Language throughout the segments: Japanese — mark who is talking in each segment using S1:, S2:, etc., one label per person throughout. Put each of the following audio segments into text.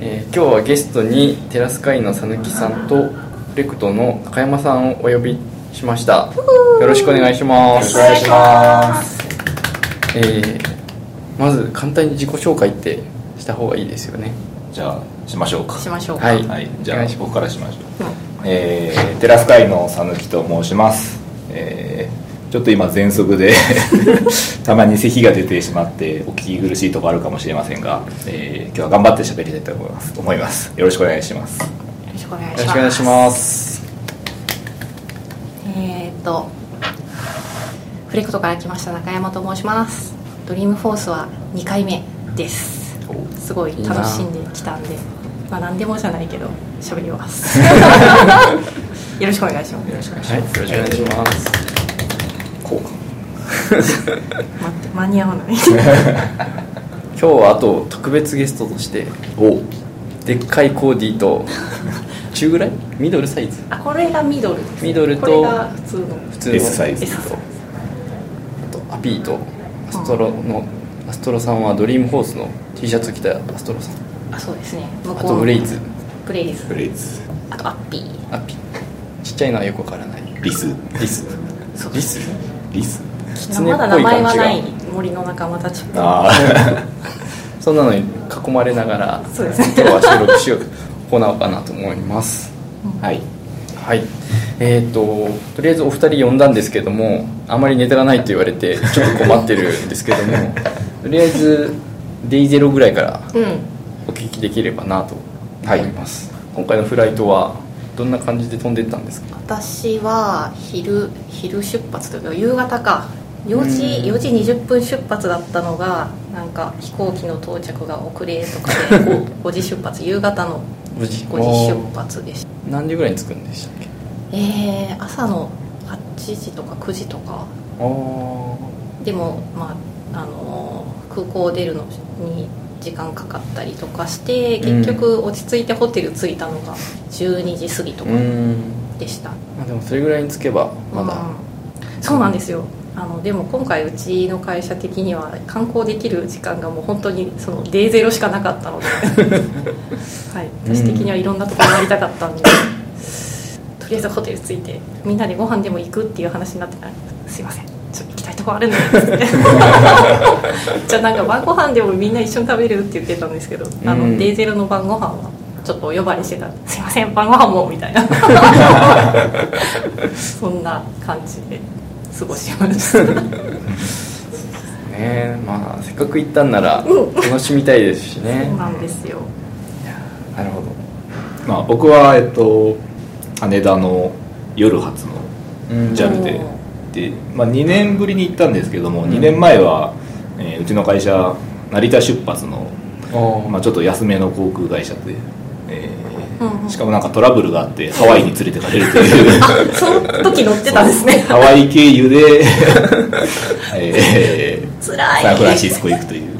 S1: えー今日はゲストにテラス会のさぬきさんとレクトの中山さんをお呼びしました。よろしくお願いします。
S2: よろしくお願いします。
S1: えーまず簡単に自己紹介ってした方がいいですよね。
S2: じゃあしましょうか。
S3: しましょうか。
S1: はい。
S2: はい。じゃあ僕からしましょう。
S3: うん
S2: えーテラス会のさぬきと申します、えーちょっと今喘息で たまに咳が出てしまってお聞き苦しいところあるかもしれませんが、えー今日は頑張って喋りたいと思います。思います。よろしくお願いします。
S3: よろしくお願いします。えーっとフレクトから来ました中山と申します。ドリームフォースは2回目です。すごい楽しんできたんでまあ何でもじゃないけど喋ります。よろしくお願いします。よろしくお願いします、
S1: ろしくお願いします
S2: こうか。
S3: 待って間に合わない。
S1: 今日はあと特別ゲストとして
S2: お。
S1: でっかいコーディと中ぐらい？ミドルサイズ？
S3: あこれがミドルです
S1: ミドルと
S3: これが普通の。
S1: 普通の
S2: S サイズ
S3: ズ
S1: あとアピーとアストロの、アストロさんはドリームホースの T シャツ着たアストロさん。
S3: あそうですね。向
S1: あとブレイズ。
S3: ブレイズ。
S2: フレーズ。
S3: あとアッピー。
S1: アピちっちゃいのはよくわからない。
S2: リス。
S1: リス。
S3: そう
S1: リス？
S2: リス
S3: まだ名前はない森の仲間たち
S2: ああ
S1: そんなのに囲まれながら
S3: そうですね。
S1: 今日は収録しよう行おうかなと思います。
S2: はい。
S1: はい。えー、ととりあえずお二人呼んだんですけどもあまりネタがないと言われてちょっと困ってるんですけども とりあえずデイゼロぐらいから
S3: うん。
S1: お聞きできればなと思います、今回のフライトはどんな感じで飛んでったんですか？
S3: 私は昼昼出発というか夕方か。4時
S1: うん。
S3: 4時20分出発だったのがなんか飛行機の到着が遅れとかで 5, 5時出発夕方の
S1: 5時。
S3: 5時出発でした。
S1: 何時ぐらいに着くんでしたっけ？
S3: えー、朝の8時とか9時とか。
S1: ああ
S3: でもまああの空港を出るのに時間かかったりとかして結局落ち着いてホテル着いたのが12時過ぎとか
S1: うん。
S3: でした、
S1: まあでもそれぐらいに着けばまだ、
S3: うん。そうなんですよ。あのでも今回うちの会社的には観光できる時間がもう本当にそのデーゼロしかなかったので、はい、私的にはいろんなところ回りたかったんで、とりあえずホテル着いてみんなでご飯でも行くっていう話になってたら「すいませんちょっと行きたいとこあるんで」って。じゃあなんか晩ご飯でもみんな一緒に食べるって言ってたんですけど、あ
S1: うん。
S3: のデーゼロの晩ご飯はちょっとお呼ばれしてたんで「すいません晩ご飯も」みたいな。そんな感じで過ごしました。
S1: ねえまあせっかく行ったんなら楽しみたいですしね。
S3: そうなんですよ。
S1: なるほど。
S2: まあ僕はえっと羽田の夜発の
S1: うん。
S2: JAL でで、まあ、2年ぶりに行ったんですけども、2年前は、えーうちの会社成田出発の、
S1: あ
S2: まあ、ちょっと安めの航空会社で、えー
S3: うんうん。
S2: しかもなんかトラブルがあってハワイに連れてかれるという。
S3: あその時乗ってたんですね。
S2: ハワイ経由で、えー
S3: 辛い。
S2: サンフランシスコ行くという。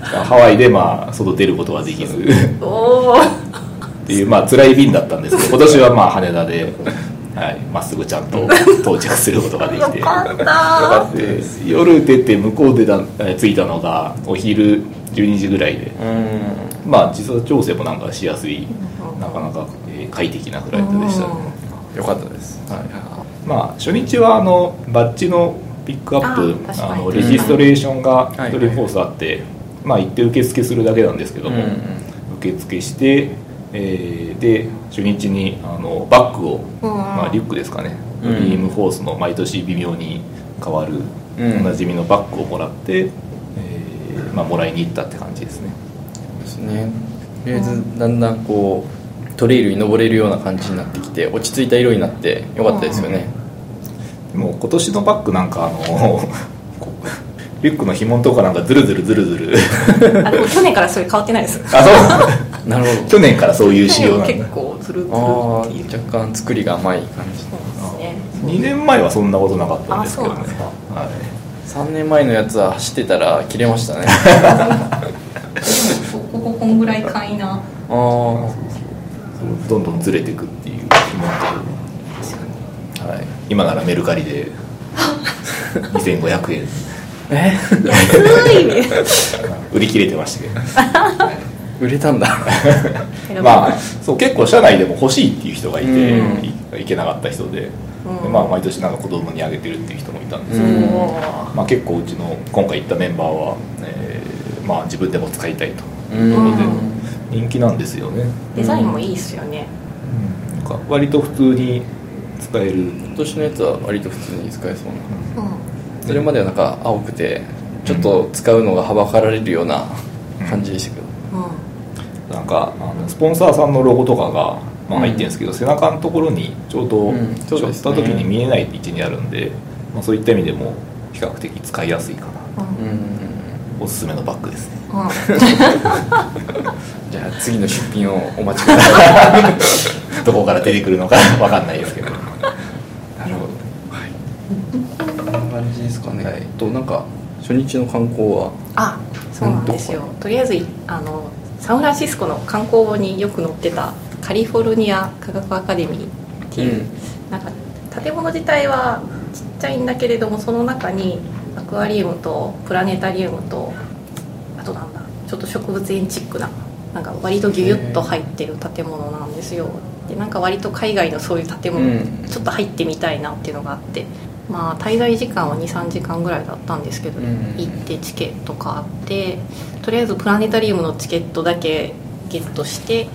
S2: ハワイでまあ外出ることはできず。
S3: おお
S2: っていうまあ辛い便だったんですけど今年はまあ羽田ではい。まっすぐちゃんと 到着することができて。
S3: よかった。
S2: で夜出て向こうでだえー着いたのがお昼12時ぐらいで。
S1: うん。
S2: まあ時差調整もなんかしやすいなかなか、えー快適なフライトでしたね。
S1: よかったです。はい。
S2: まあ初日はあのバッジのピックアップ
S3: あ
S2: のレジストレーションが
S1: はい
S2: ドリースあって、まあ行って受付するだけなんですけども、受付して、えーで初日にあのバッグを、
S3: うん
S2: まあ、リュックですかね、
S1: うん。
S2: ドリームフォースの毎年微妙に変わる、
S1: うん。
S2: おなじみのバッグをもらって、えーまあ、もらいに行ったって感じですね。
S1: ですね。とりあえずだんだんこうトレイルに登れるような感じになってきて落ち着いた色になってよかったですよね。
S2: でも今年のバッグなんかあのリュックの紐のとこなんかズルズルズルズル。
S3: あでも去年からそれ変わってないです。
S2: あそう。
S1: なるほ
S2: 去年からそういう仕様なん
S3: 結
S2: だ
S3: 構ずるずる。っていう
S1: あ若干作りが甘い感じ
S3: そうですね
S2: 2年前はそんなことなかったんですけどね。はい。
S1: 3年前のやつは走ってたら切れましたね。
S3: こここんぐらい簡易な。
S1: ああ
S2: そうどんどんずれていくっていう紐のところはい、今ならメルカリで。2500円
S1: え
S3: 安いね
S2: 売り切れてましたけど、はい
S1: 売れたんだ。
S2: まあそう結構社内でも欲しいっていう人がいて、
S1: うん。
S2: いいけなかった人で,で、
S3: うん。
S2: まあ、毎年なんか子供にあげてるっていう人もいたんですけど、
S1: うん。
S2: まあ、結構うちの今回行ったメンバーは、えーまあ、自分でも使いたいと。
S1: うん。
S2: いうことで人気なんですよね、
S3: デザインもいいっすよね。
S2: なんか割と普通に使える。
S1: 今年のやつは割と普通に使えそうな。
S3: うん
S1: それまではなんか青くてちょっと使うのがはばかられるような感じでしたけど、
S3: うん。
S2: なんかあのスポンサーさんのロゴとかが、まあ、入ってるんですけど、背中のところにちょうど
S1: うん。
S2: ちょった時に見えない位置にあるんで、まあ、そういった意味でも比較的使いやすいかな。
S3: うん
S1: うん。
S2: おすすめのバッグですね。
S3: うん。
S1: じゃあ次の出品をお待ちください。
S2: どこから出てくるのかわかんないですけど
S1: となんか初日の観光は？
S3: あそうなんですよ。とりあえずあのサンフランシスコの観光語によく載ってたカリフォルニア科学アカデミーっていう、
S1: うん。
S3: なんか建物自体はちっちゃいんだけれどもその中にアクアリウムとプラネタリウムとあとなんだちょっと植物園チックななんか割とギュギュッと入ってる建物なんですよ。でなんか割と海外のそういう建物、
S1: うん。
S3: ちょっと入ってみたいなっていうのがあってまあ滞在時間は23時間ぐらいだったんですけど、
S1: うん
S3: 行ってチケット買ってとりあえずプラネタリウムのチケットだけゲットして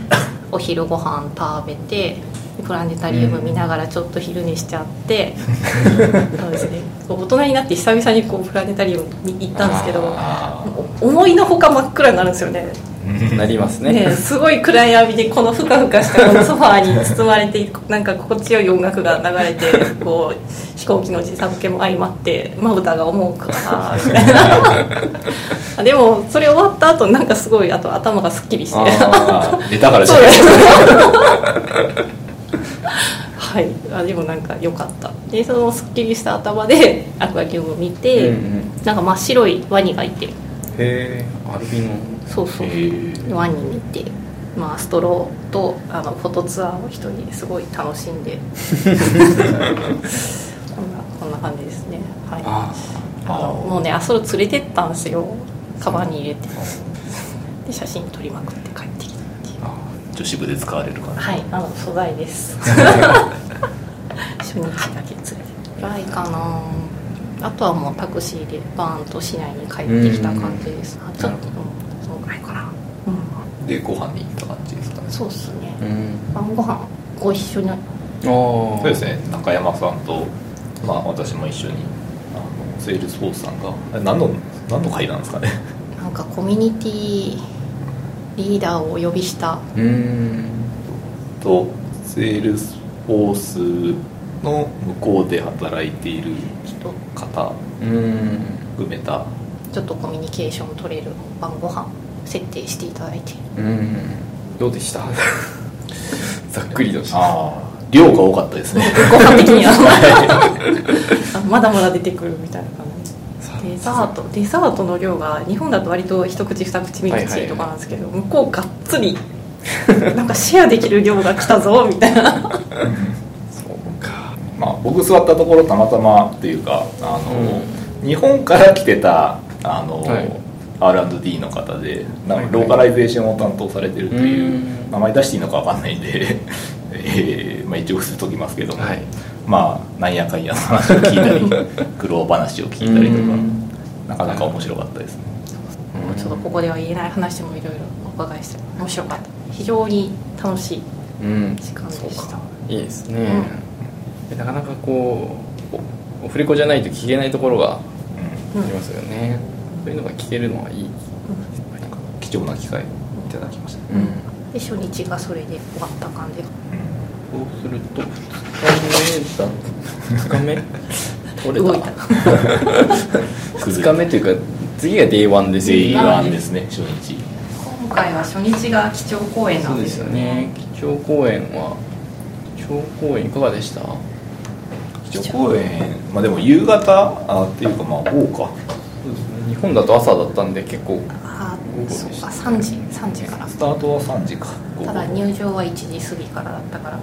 S3: お昼ご飯食べてプラネタリウム見ながらちょっと昼寝しちゃって、そうですね。大人になって久々にこうプラネタリウムに行ったんですけど思いのほか真っ暗になるんですよね。
S2: ー
S1: なりますね。
S3: ねすごい暗闇でこのふかふかしたこのソファーに包まれてなんか心地よい音楽が流れてこう飛行機の時差ボケも相まってまぶたが重くなみたいな。でもそれ終わった後なんかすごいあと頭がすっきりして。
S2: あー寝たからじゃない
S3: です。はい。あでもなんか良かった。でそのすっきりした頭でアクアリウムを見て、
S1: うんうん。
S3: なんか真っ白いワニがいて。
S1: へえアルビノ
S3: そうそう。
S2: へー。
S3: ワニ見て、まあ、ストローとあのフォトツアーを一人ですごい楽しんで。こんなこんな感じですね。はい。
S1: あ
S3: あのもうねアスロ連れてったんですよ。カバンに入れて。で写真撮りまくって帰ってきたっていう。
S1: あ
S2: 女子部で使われるかな
S3: はい。あの素材です。初日だけ連れてぐらいかな。あとはもうタクシーでバーンと市内に帰ってきた感じです。あちょっと
S2: でご飯に行った感じですかね。
S3: そうっすね。
S1: うん。
S3: 晩ご飯ご一緒に。
S1: ああ
S2: そうですね。中山さんと、まあ、私も一緒にあのセールスフォースさんが何の何の会なんですかね。
S3: なんかコミュニティリーダーをお呼びした。
S1: うん。
S2: とセールスフォースの向こうで働いている
S3: ちょっ
S2: 方
S1: うん。
S2: 含めた。
S3: とちょっとコミュニケーション取れる晩ご飯設定していただいて。
S1: うん。どうでした？ざっくりとした。
S2: ああ量が多かったですね。
S3: ご飯的には。あまだまだ出てくるみたいな感じ。デザート。デザートの量が日本だと割と一口二口三口とかなんですけど、向こうがっつりなんかシェアできる量が来たぞみたいな。
S1: そうか。
S2: まあ僕座ったところたまたまっていうかあの、日本から来てたあの、
S1: はい
S2: R&D の方でなんかローカライゼーションを担当されてるという、
S1: うん。
S2: 名前出していいのかわかんないんで、えーまあ、一応伏せときますけども、
S1: はい。
S2: まあなんやかんやの話を聞いたり苦労話を聞いたりとか
S1: うん。
S2: なかなか面白かったですね。
S3: ちょっとここでは言えない話もいろいろお伺いして面白かった。非常に楽しい
S1: うん
S3: 時間でした。
S1: いいですね、でなかなかこうおオフレコじゃないと聞けないところがあ
S2: うん。
S3: うん
S1: りますよね、そういうのが聞けるのはいい、
S2: なんか貴重な機会をいただきました、
S1: うん。
S3: で初日がそれで終わった感じ
S1: そうすると2日目だ。2日目？取れた。
S3: 動いた。
S1: 2日目というか次が Day1 ですよ
S2: Day1 ですね初日。
S3: 今回は初日が基調講演な
S1: そうんで
S3: ですすよ
S1: よね
S3: ね。
S1: 基調講演は基調講演いかがでした？
S2: 基調講演まあでも夕方？あっていうかまあ午後か
S1: 日本だと朝だったんで結構
S3: あ
S1: 午後で
S3: そうか3時3時から。
S2: スタートは3時か。
S3: ただ入場は1時過ぎからだったから。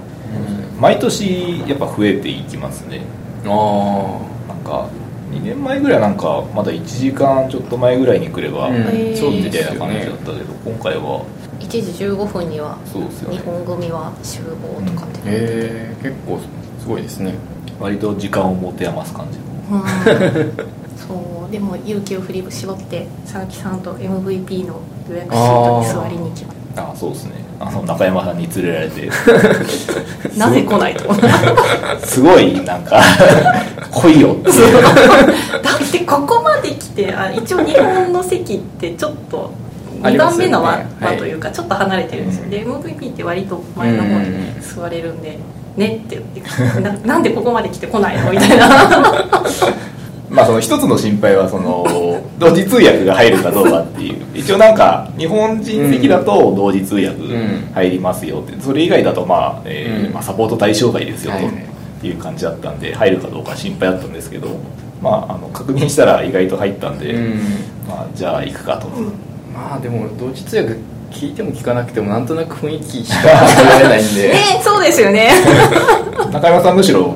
S2: 毎年やっぱ増えていきますね。
S1: ああ
S2: なんか2年前ぐらいなんかまだ1時間ちょっと前ぐらいに来れば、
S1: うん。そう
S2: みたいな感じだったけど今回は。
S3: 1時15分には日
S2: そうですよね。
S3: 本組は集合とかって、
S1: へえ結構すごいですね。
S2: 割と時間を持て余す感じの。
S3: うん そうでも勇気を振り絞って佐々木さんと MVP の予約シートに座りに行きまし
S2: あそうですね。あの中山さんに連れられて。
S3: た なぜ来ないと
S2: す？ごい。なんか 来いよって
S3: だってここまで来てあ一応日本の席ってちょっと2
S1: ありますよね。
S3: 番目の輪,、
S1: はい。
S3: というかちょっと離れてるんですよ、で MVP って割と前の方に座れるんで「ね」って言ってな「なんでここまで来て来ないの?」みたいな
S2: まあその一つの心配はその 同時通訳が入るかどうかっていう。一応なんか日本人席だと同時通訳入りますよって。それ以外だとまあ、えまあ、サポート対象外ですよ
S1: はい。はい
S2: という感じだったんで入るかどうか心配だったんですけどまああの確認したら意外と入ったんで、
S1: うん。
S2: まあ、じゃあ行くかと、
S1: まあでも同時通訳聞いても聞かなくてもなんとなく雰囲気しか味わえないんで。
S3: ねそうですよね。
S2: 中山さんむしろ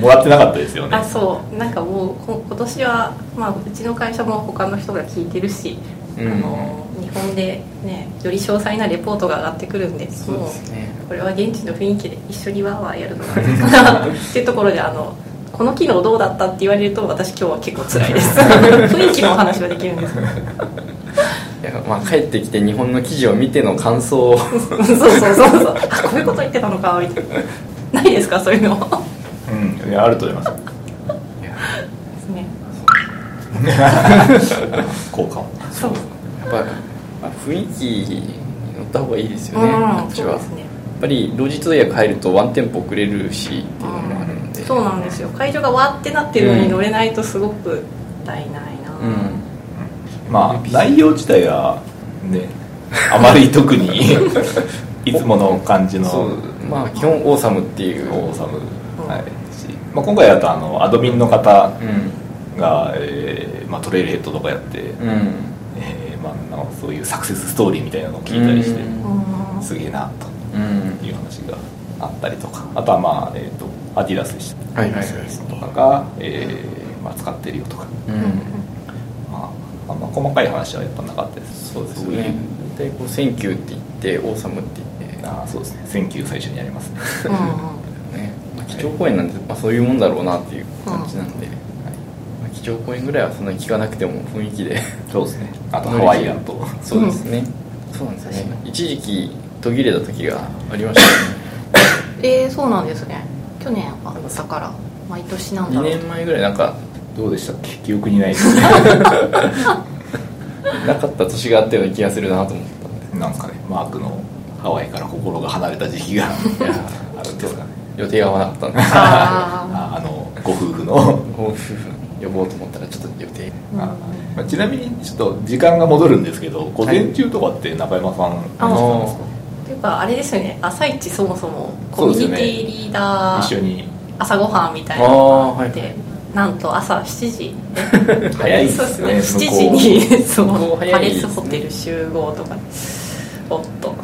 S2: もらってなかったですよね。
S3: あそう。なんかもうこ今年は、まあ、うちの会社も他の人が聞いてるし、
S1: うん。
S3: あの日本でねより詳細なレポートが上がってくるんで
S1: そう
S3: も
S1: ですね。
S3: これは現地の雰囲気で一緒にワーワーやるのかな っていうところであのこの機能どうだったって言われると私今日は結構辛いです。雰囲気のお話はできるんです。けど
S1: いやまあ帰ってきて日本の記事を見ての感想を。
S3: そうそうそうそう。あこういうこと言ってたのかみたいな。ないですかそういうの。
S2: うんいやあると思います。
S3: ですね。
S2: 効果。も
S3: そう。
S1: やっぱ、まあ、雰囲気に乗った方がいいですよね、
S3: う
S1: っちは。やっ
S3: そうですね。
S1: ぱり同時通訳入るとワンテンポ遅れるしっていうのもあるので。
S3: そうなんですよ。会場がわーってなってるのに乗れないとすごくもったいないな、
S1: うん。
S2: まあ内容自体はねあまり特に いつもの感じの。
S1: そう。まあ基本オーサムっていう。
S2: オーサム、
S3: うん
S2: はい。しまあ、今回だとあのアドミンの方
S1: うん。
S2: が、えーまあ、トレイルヘッドとかやって、
S1: うん。
S2: えーまあ、なんかそういうサクセスストーリーみたいなのを聞いたりして、
S3: うん。
S2: すげえな
S1: うん。
S2: という話があったりとか。あとはまあ、えー、とアディダスでした。
S1: はいはいはい。
S2: とかが、えーまあ、使ってるよとか、
S1: うん。
S2: まあ、あんま細かい話はやっぱなかったです。
S1: そうですね。大体こう「Thank you」って言って「Awesome」って言って。
S2: ああそうですね。 Thank you 最初にやります。ね
S1: 基調講演なんで、まあ、そういうもんだろうなっていう感じなんで、はい。まあ、基調講演ぐらいはそんなに聞かなくても雰囲気で。
S2: そうですね。あとハワイアンと
S1: そうですね、そうなんですよね。一時期途切れた時がありましたよね。
S3: えー、そうなんですね。去年あったから毎年なんだ
S1: 2
S3: ろう。
S1: 年前ぐらいなんか
S2: どうでしたっけ？記憶にないです。ね
S1: なかった年があったような気がするなと思ったんで。
S2: なんですかね。マークのハワイから心が離れた時期が
S1: いや
S2: あるんですかね
S1: 予定が合わなかったんで
S3: あ
S2: ああのご夫婦の。
S1: ご夫婦呼ぼうと思ったらちょっと予定
S3: あ
S2: あまあちなみにちょっと時間が戻るんですけど午前中とかって中山さん
S3: あ
S2: 何してたんですか？
S3: っていうかあれですよね。朝一そもそもコミュニティリーダー
S2: 一緒に。
S3: 朝ごはんみたいなのがあって、
S1: はい
S3: なんと朝7時。
S2: 早いで
S3: そう
S2: す
S3: ですね。
S2: ね
S3: 7時に そう
S1: 向こう早
S3: パレ
S1: いですね。
S3: スホテル集合とか。おっと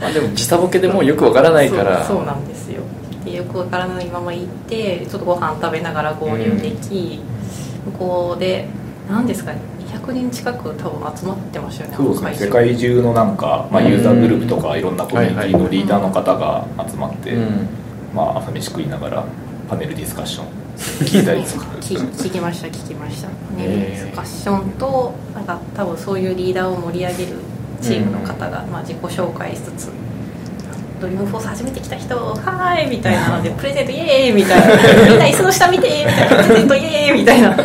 S1: まあでも時差ボケでもうよくわからないから
S3: そうそうなんですよ。でよくわからないまま行ってちょっとご飯食べながら合流でき、向こうで何ですかね200人近く多分集まってましたよね
S2: そうですね。世界中。のなんか、まあ、ユーザーグループとかいろんなコミュニティのリーダーの方が集まって、
S1: うん。
S2: まあ、朝飯食いながらパネルディスカッション聞いたりとか。
S3: 聞聞きました聞きました。パネルディスカッションとなんか多分そういうリーダーを盛り上げるチームの方が、まあ、自己紹介しつつドリームフォース初めて来た人はーいみたいなのでプレゼントイエーイみたいな。みんな椅子の下見てみたいなプレゼントイエーイみたいな。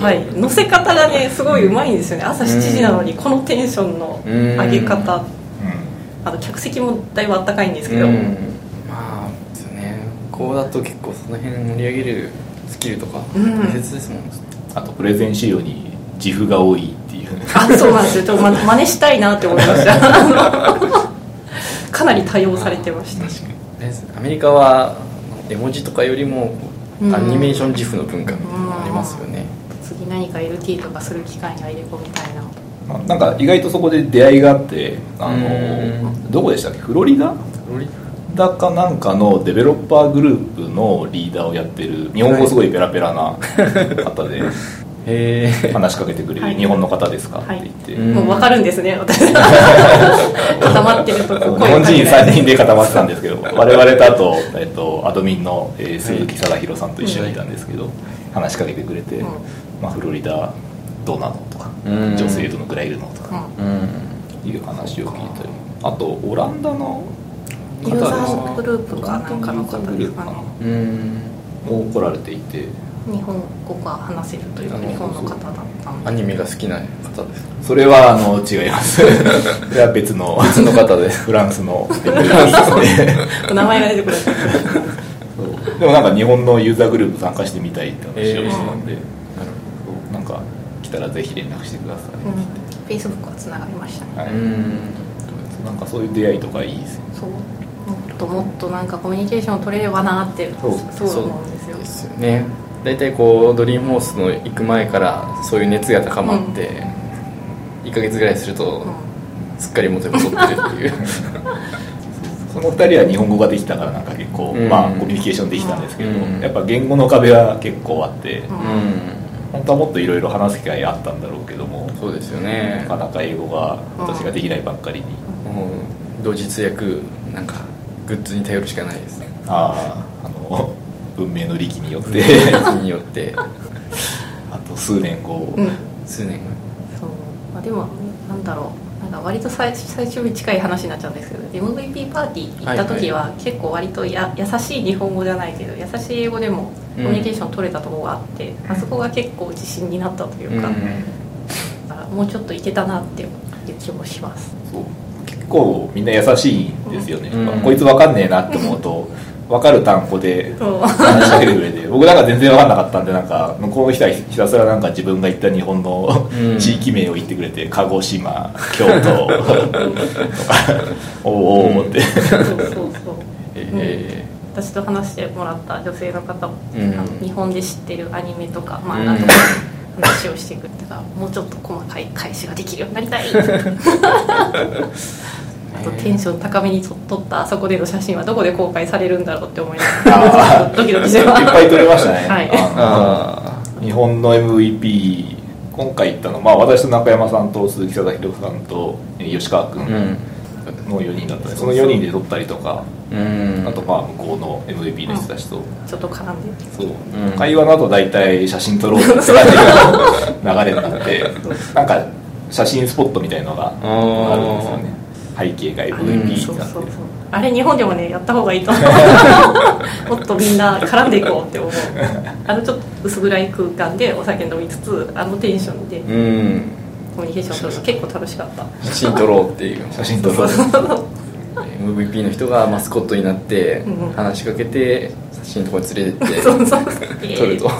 S3: はい。乗せ方がねすごいうまいんですよね。朝7時なのにこのテンションの上げ方。
S2: うん。
S3: あと客席もだいぶあったかいんですけど、
S1: うん。まあですよねこうだと結構その辺盛り上げるスキルとか
S3: うん。
S1: 大切ですもん、
S2: あとプレゼン資料に自負が多い
S3: あそうなんですよ。ちょっとま真似したいなって思いました。かなり多用されてました。
S1: 確かに。アメリカは絵文字とかよりも
S3: うん。
S1: アニメーション自負の文化みたいなのがありますよね、
S3: 次何か LT とかする機会に入れ込みたいな。
S2: まあなんか意外とそこで出会いがあってあの
S1: うん。
S2: どこでしたっけ？フロリダ？
S1: フロリ
S2: ダかなんかのデベロッパーグループのリーダーをやってる日本語すごいペラペラな方で
S1: へえ
S2: 話しかけてくれる、
S3: はい。
S2: 日本の方ですか?」って
S3: はい
S2: 言って、
S1: うん。
S3: もう分かるんですね 私。固まってるとこ
S2: 日本人3人で固まってたんですけど我々とあと、えっと、アドミンの、えー鈴木貞弘さんと一緒にいたんですけど、話しかけてくれて、
S3: うん。
S2: まあ、フロリダどうなのとか、
S1: うん。
S2: 女性どのくらいいるのとか、
S1: うん。
S2: いう話を聞いたり。あとオランダの
S3: ユーザ
S2: 方ですね。
S3: ーグループかなんかの方ですかね。
S1: うん。
S2: もう来られていて
S3: 日本語が話せるというか日本の方だったんで。
S1: アニメが好きな方です
S2: それはあの違います。それは別の
S1: 別の方です。
S2: フランスの。
S3: 名前が出てくる
S2: でもなんか日本のユーザーグループ参加してみたいって話をしてたんで、
S1: なる
S2: そうなんか来たらぜひ連絡してください、
S3: うんフェイスブックはつながりましたね。
S2: はい。
S1: うん。
S2: なんかそういう出会いとかいいですよ
S3: そう。もっともっとなんかコミュニケーションを取れればなって
S2: そう。
S3: そう思うんですよ。
S1: ですよね大体こうドリームホースの行く前からそういう熱が高まって、1ヶ月ぐらいすると、すっかり元に戻ってるっていう。
S2: その2人は日本語ができたからなんか結構、
S1: うん。
S2: まあコミュニケーションできたんですけど、
S1: うん。
S2: やっぱ言語の壁は結構あって、
S3: うん。
S1: うん
S2: 本当はもっといろいろ話す機会あったんだろうけども
S1: そうですよ
S2: な
S1: ね
S2: かなか英語が私ができないばっかりに、
S1: 同時通訳なんかグッズに頼るしかないですね。
S2: あああの文明の利器によって
S1: によって。
S2: あと数年後、
S3: うん。
S1: 数年
S3: そう。まあ、でもなんだろう。なんか割と最最初に近い話になっちゃうんですけど MVP パーティー行った時は結構割とや優しい日本語じゃないけど優しい英語でもコミュニケーション取れたところがあって、あそこが結構自信になったというか,、
S1: うん
S3: だからもうちょっといけたなっていう気もします。
S2: そう。結構みんな優しいんですよね、
S1: うん。
S2: こいつわかんねえなって思うと 分かる単語で話しかけてくれて僕なんか全然分かんなかったんでなんか向こうの人はひたすらなんか自分が行った日本の
S1: うん。
S2: 地域名を言ってくれて鹿児島京都とか おうおうって、
S3: そうそうそう
S1: え
S3: 私と話してもらった女性の方も、
S1: うん。
S3: あの日本で知ってるアニメとか漫画とか話をしてくれたから、もうちょっと細かい返しができるようになりたい あとテンション高めにと撮ったあそこでの写真はどこで公開されるんだろうって思いながらドキドキしてます。
S2: いっぱい撮れましたね、
S3: はい。
S2: あの
S1: あ
S2: 日本の MVP 今回行ったのまあ私と中山さんと鈴木貞弘さんとえー吉川君の4人だったんでその4人で撮ったりとか
S1: うん。
S2: あとまあ向こうの MVP の人たちと、
S3: ちょっと絡んで。
S2: そう、
S1: うん。
S2: 会話の後大体写真撮ろうって感じの流れになってなんか写真スポットみたいのがあるんですよね背景が
S3: うん
S2: MVP になってる。
S3: あれ日本でもねやった方がいいと思う。もっとみんな絡んでいこうって思う。あのちょっと薄暗い空間でお酒飲みつつあのテンションで
S1: うん。
S3: コミュニケーション取るの結構楽しかった。
S1: 写真撮ろうっていう。
S2: 写真撮ろう。
S1: MVP の人がマスコットになって
S3: うん
S1: 話しかけて写真のとこに連れてって撮ると。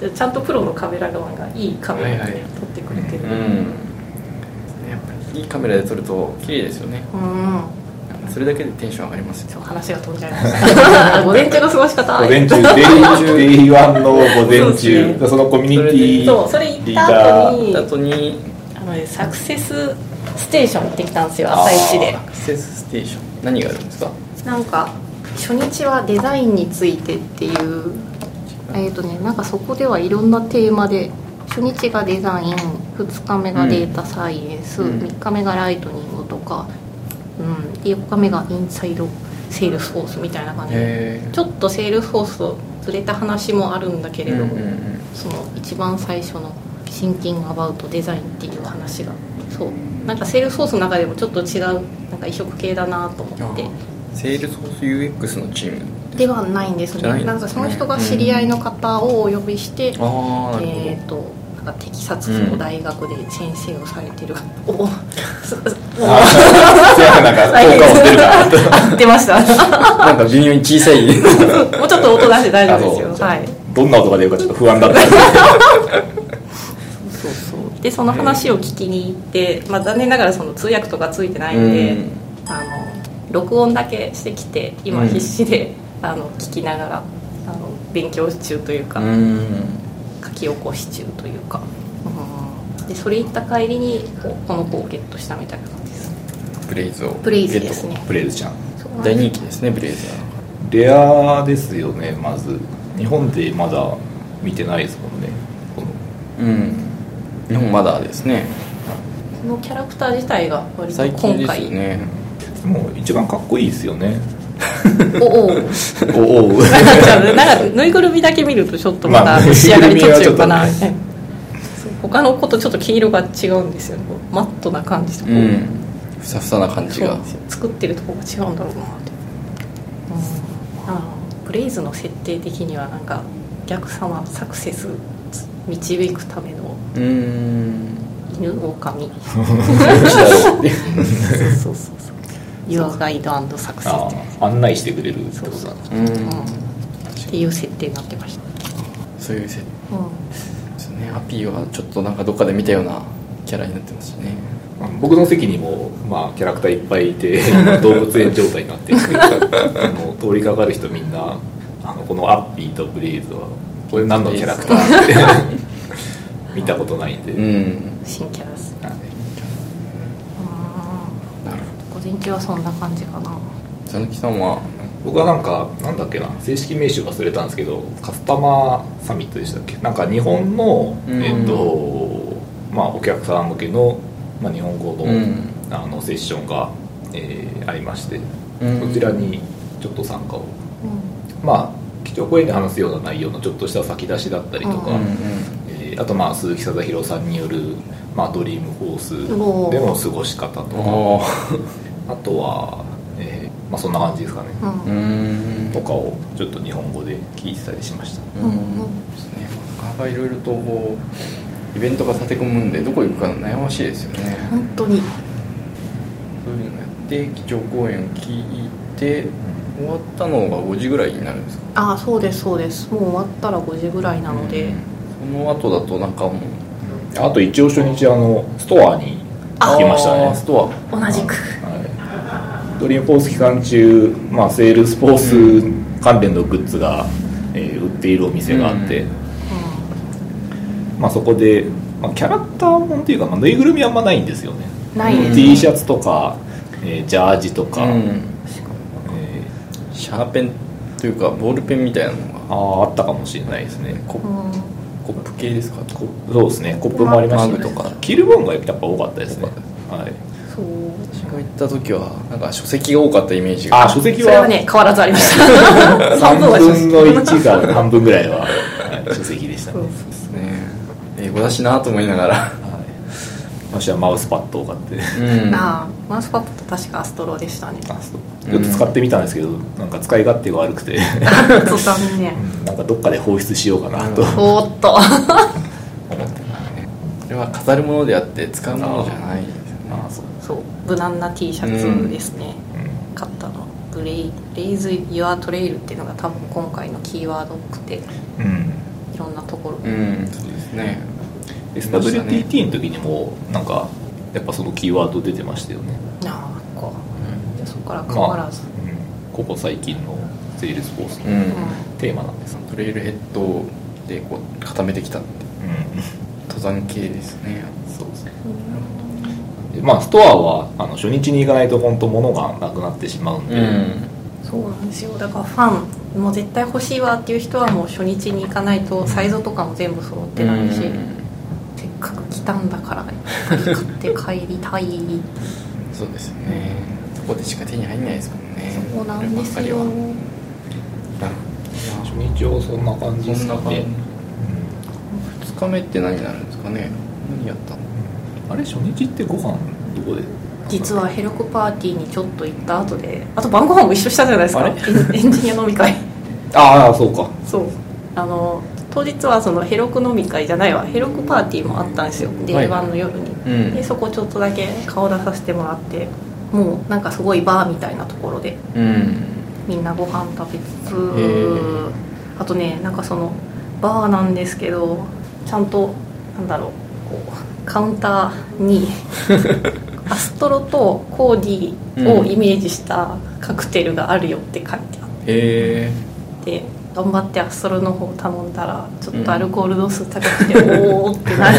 S3: でちゃんとプロのカメラ側がいいカメラで
S1: はいはい
S3: 撮ってくれてる。
S1: うん。やっぱりいいカメラで撮ると綺麗ですよね。
S3: うん。
S1: それだけでテンション上がりますよ。
S3: そう話が飛んじゃいました。午前中の過ごし方。
S2: 午前中 Day Day one の午前中。そのコミュニティ
S3: そうそれ行った後に
S1: 後に
S3: あのねサクセスステーション行ってきたんですよ朝一で。
S1: アクセスステーション。何があるんですか？
S3: なんか初日はデザインについてっていうえっ、とねなんかそこではいろんなテーマで初日がデザイン2日目がデータサイエンス、
S1: うん。
S3: 3日目がライトニングとか、うん、で4日目がインサイドセールスフォースみたいな感じで
S1: へ
S3: ちょっとセールスフォースとずれた話もあるんだけ
S1: え
S3: れども、
S1: うんうんうん。
S3: その一番最初の「Thinking About Design」っていう話がそう。なんかセールスフォースの中でもちょっと違うなんか異色系だなと思って。
S1: セールスフォース UX のチーム
S3: ではないんですね。なんかその人が
S1: うん
S3: 知り合いの方をお呼びして、えっ、となんかテキサスの大学で先生をされてる、
S2: うんか効果を出るかなと。
S3: あ出ました。
S1: なんか微妙に小さい。
S3: もうちょっと音出して大丈夫ですよ。はい。
S2: どんな音が出るかちょっと不安だった
S3: そうそう。でその話を聞きに行って、まあ、残念ながらその通訳とかついてないんで、
S1: うん。
S3: あの録音だけしてきて今
S1: うん
S3: 必死で、あの聞きながらあの勉強中というか、
S1: うん。
S3: 書き起こし中というか、うんでそれ行った帰りにこの子をゲットしたみたいな感じです。
S1: ブレイズを
S3: ブレイズですね。
S2: ブレイズちゃん。
S1: 大人気ですねブレイズは。
S2: レアですよねまず。日本でまだ見てないですもんねこの。
S1: うん。日本まだですね。
S3: このキャラクター自体が割と
S1: 最近です
S3: 今回
S1: よね。
S2: もう一番かっこいいですよね
S3: おお。
S2: おお。
S3: なんかぬいぐるみだけ見るとちょっとまだ
S2: まあ
S3: 仕上がり途中かなみたいな。他の子とちょっと黄色が違うんですよ。ねマットな感じとこう、
S1: うん。ふさふさな感じが。
S3: 作ってるところが違うんだろうなって、うん、あのブレイズの設定的にはなんかお客様サクセス導くための
S1: うーん。
S3: 犬狼。そうそうそうそう
S2: 案内してくれるってことだ。
S1: うん。
S3: っていう設定になってました、
S1: そういう設定。
S3: うん。
S1: ですね。アピーはちょっとなんかどっかで見たようなキャラになってますしね
S2: 僕の席にも、まあ、キャラクターいっぱいいて 動物園状態になってるんですけどもう通りかかる人みんなあのこのアッピーとブレイズはこれ何のキャラクターって。見たことないんで、
S1: うん。
S3: 新キャラです。
S2: はい
S3: うん
S1: なるほ
S3: 午前中はそんな感じかな。
S1: ど佐々木さんは？
S2: 僕はなんかなんだっけな正式名称忘れたんですけどカスタマーサミットでしたっけ？なんか日本の、
S1: うん。
S2: えっとまあお客さん向けの、まあ、日本語の,、
S1: うん。
S2: あのセッションが、えーありまして、
S1: うん。
S2: そちらにちょっと参加を。
S3: うん。
S2: まあ基調講演で話すような内容のちょっとした先出しだったりとか、
S3: うん
S2: えーあとまあ鈴木貞弘さんによる、まあ、ドリームフォースでの過ごし方とか
S1: あ
S2: あとは、えーまあ、そんな感じですかね、
S3: うん。
S2: とかをちょっと日本語で聞いてたりしました。
S1: うんですね。なかなかいろいろとこうイベントが立て込むんでどこ行くか悩ましいですよね。
S3: 本当に。
S1: そういうのやって基調講演を聞いて終わったのが5時ぐらいになるんですか？
S3: ああそうですそうです。もう終わったら5時ぐらいなので、
S1: その後だとなんかもう
S2: あと一応初日あのストアに行きましたね。
S1: ストア。
S3: 同じく
S2: はい、ドリームフォース期間中、まあ、セールスフォース関連のグッズが、えー売っているお店があって、
S3: う
S2: まあ、そこで、まあ、キャラクターもんっていうか、まあ、ぬいぐるみあんまないんですよね。
S3: んないね、
S2: T シャツとか、えージャージとか、
S1: うん。
S2: え
S1: シャーペンというかボールペンみたいなのが。
S2: ーあああったかもしれないですね。
S1: コ
S3: うん。
S1: コップ系ですか？
S2: こそうですね。コップもありましたね
S1: マグとか。
S2: 着るもんがやっぱ多かったですね。はい。
S3: そう。
S1: 私が行った時はなんか書籍が多かったイメージが。
S2: あ書籍
S3: それは
S2: は
S3: ね変わらずありました。
S2: 3
S3: 半分
S2: の1が半分ぐらいは、はい書籍でしたね。
S3: そう
S1: ですね。英語だしなと思いながら。
S2: はい。私はマウスパッドを買って。
S1: うん。
S3: ああマウスパッドと確かアストロでしたね。
S2: あそうちょっと使ってみたんですけど、なんか使い勝手が悪くて。
S3: そう残念
S2: なんかどっかで放出しようかなと、
S1: うん
S3: おーっと。
S1: 思ってたね。これは飾るものであって使うものじゃないですよね。
S2: あそう
S3: そう無難な T シャツですね、買ったの。ブレイレイズ・ユア・トレイルっていうのが多分今回のキーワードっぽくて。い
S2: うん、い
S3: ろんなところ。で、
S1: うんそうですね。
S2: SWTT の時にもなんかやっぱそのキーワード出てましたよね、
S3: ああこう。じゃあそこから変わらず、
S2: うん、ここ最近のセールスフォースの
S1: うん、
S2: テーマなんです、
S1: Trailhead でこう固めてきたって。
S2: うん。
S1: 登山系ですね。
S2: そうまあストアはあの初日に行かないと本当物がなくなってしまうんで、
S3: そうなんですよ。だからファンもう絶対欲しいわっていう人はもう初日に行かないとサイズとかも全部揃ってないし、せっかく来たんだから買って帰りたい
S1: そうですよね。そこでしか手に入んないですもんね。
S3: そうなんですよ。
S2: 初日はそんな感じですか
S1: そんな感じ。
S2: ね、
S1: 2日目って何になるんですかね。何やったの？
S2: うんあれ初日ってご飯どこで？
S3: 実はヘロクパーティーにちょっと行った後であと晩ご飯も一緒したじゃないですか。エンジニア飲み会。
S2: ああそうか。
S3: そう。あの当日はそのヘロク飲み会じゃないわ。ヘロクパーティーもあったんですよ。デーワンの夜に、
S1: うん。
S3: でそこちょっとだけ顔出させてもらってもうなんかすごいバーみたいなところで
S1: うん。
S3: みんなご飯食べつつ
S1: ー。
S3: あとねなんかそのバーなんですけどちゃんとなんだろうこうカウンターに アストロとコーディをイメージしたカクテルがあるよって書いてあ
S1: へ
S3: って頑張ってアストロの方頼んだらちょっとアルコール度数高くて、おおってなる。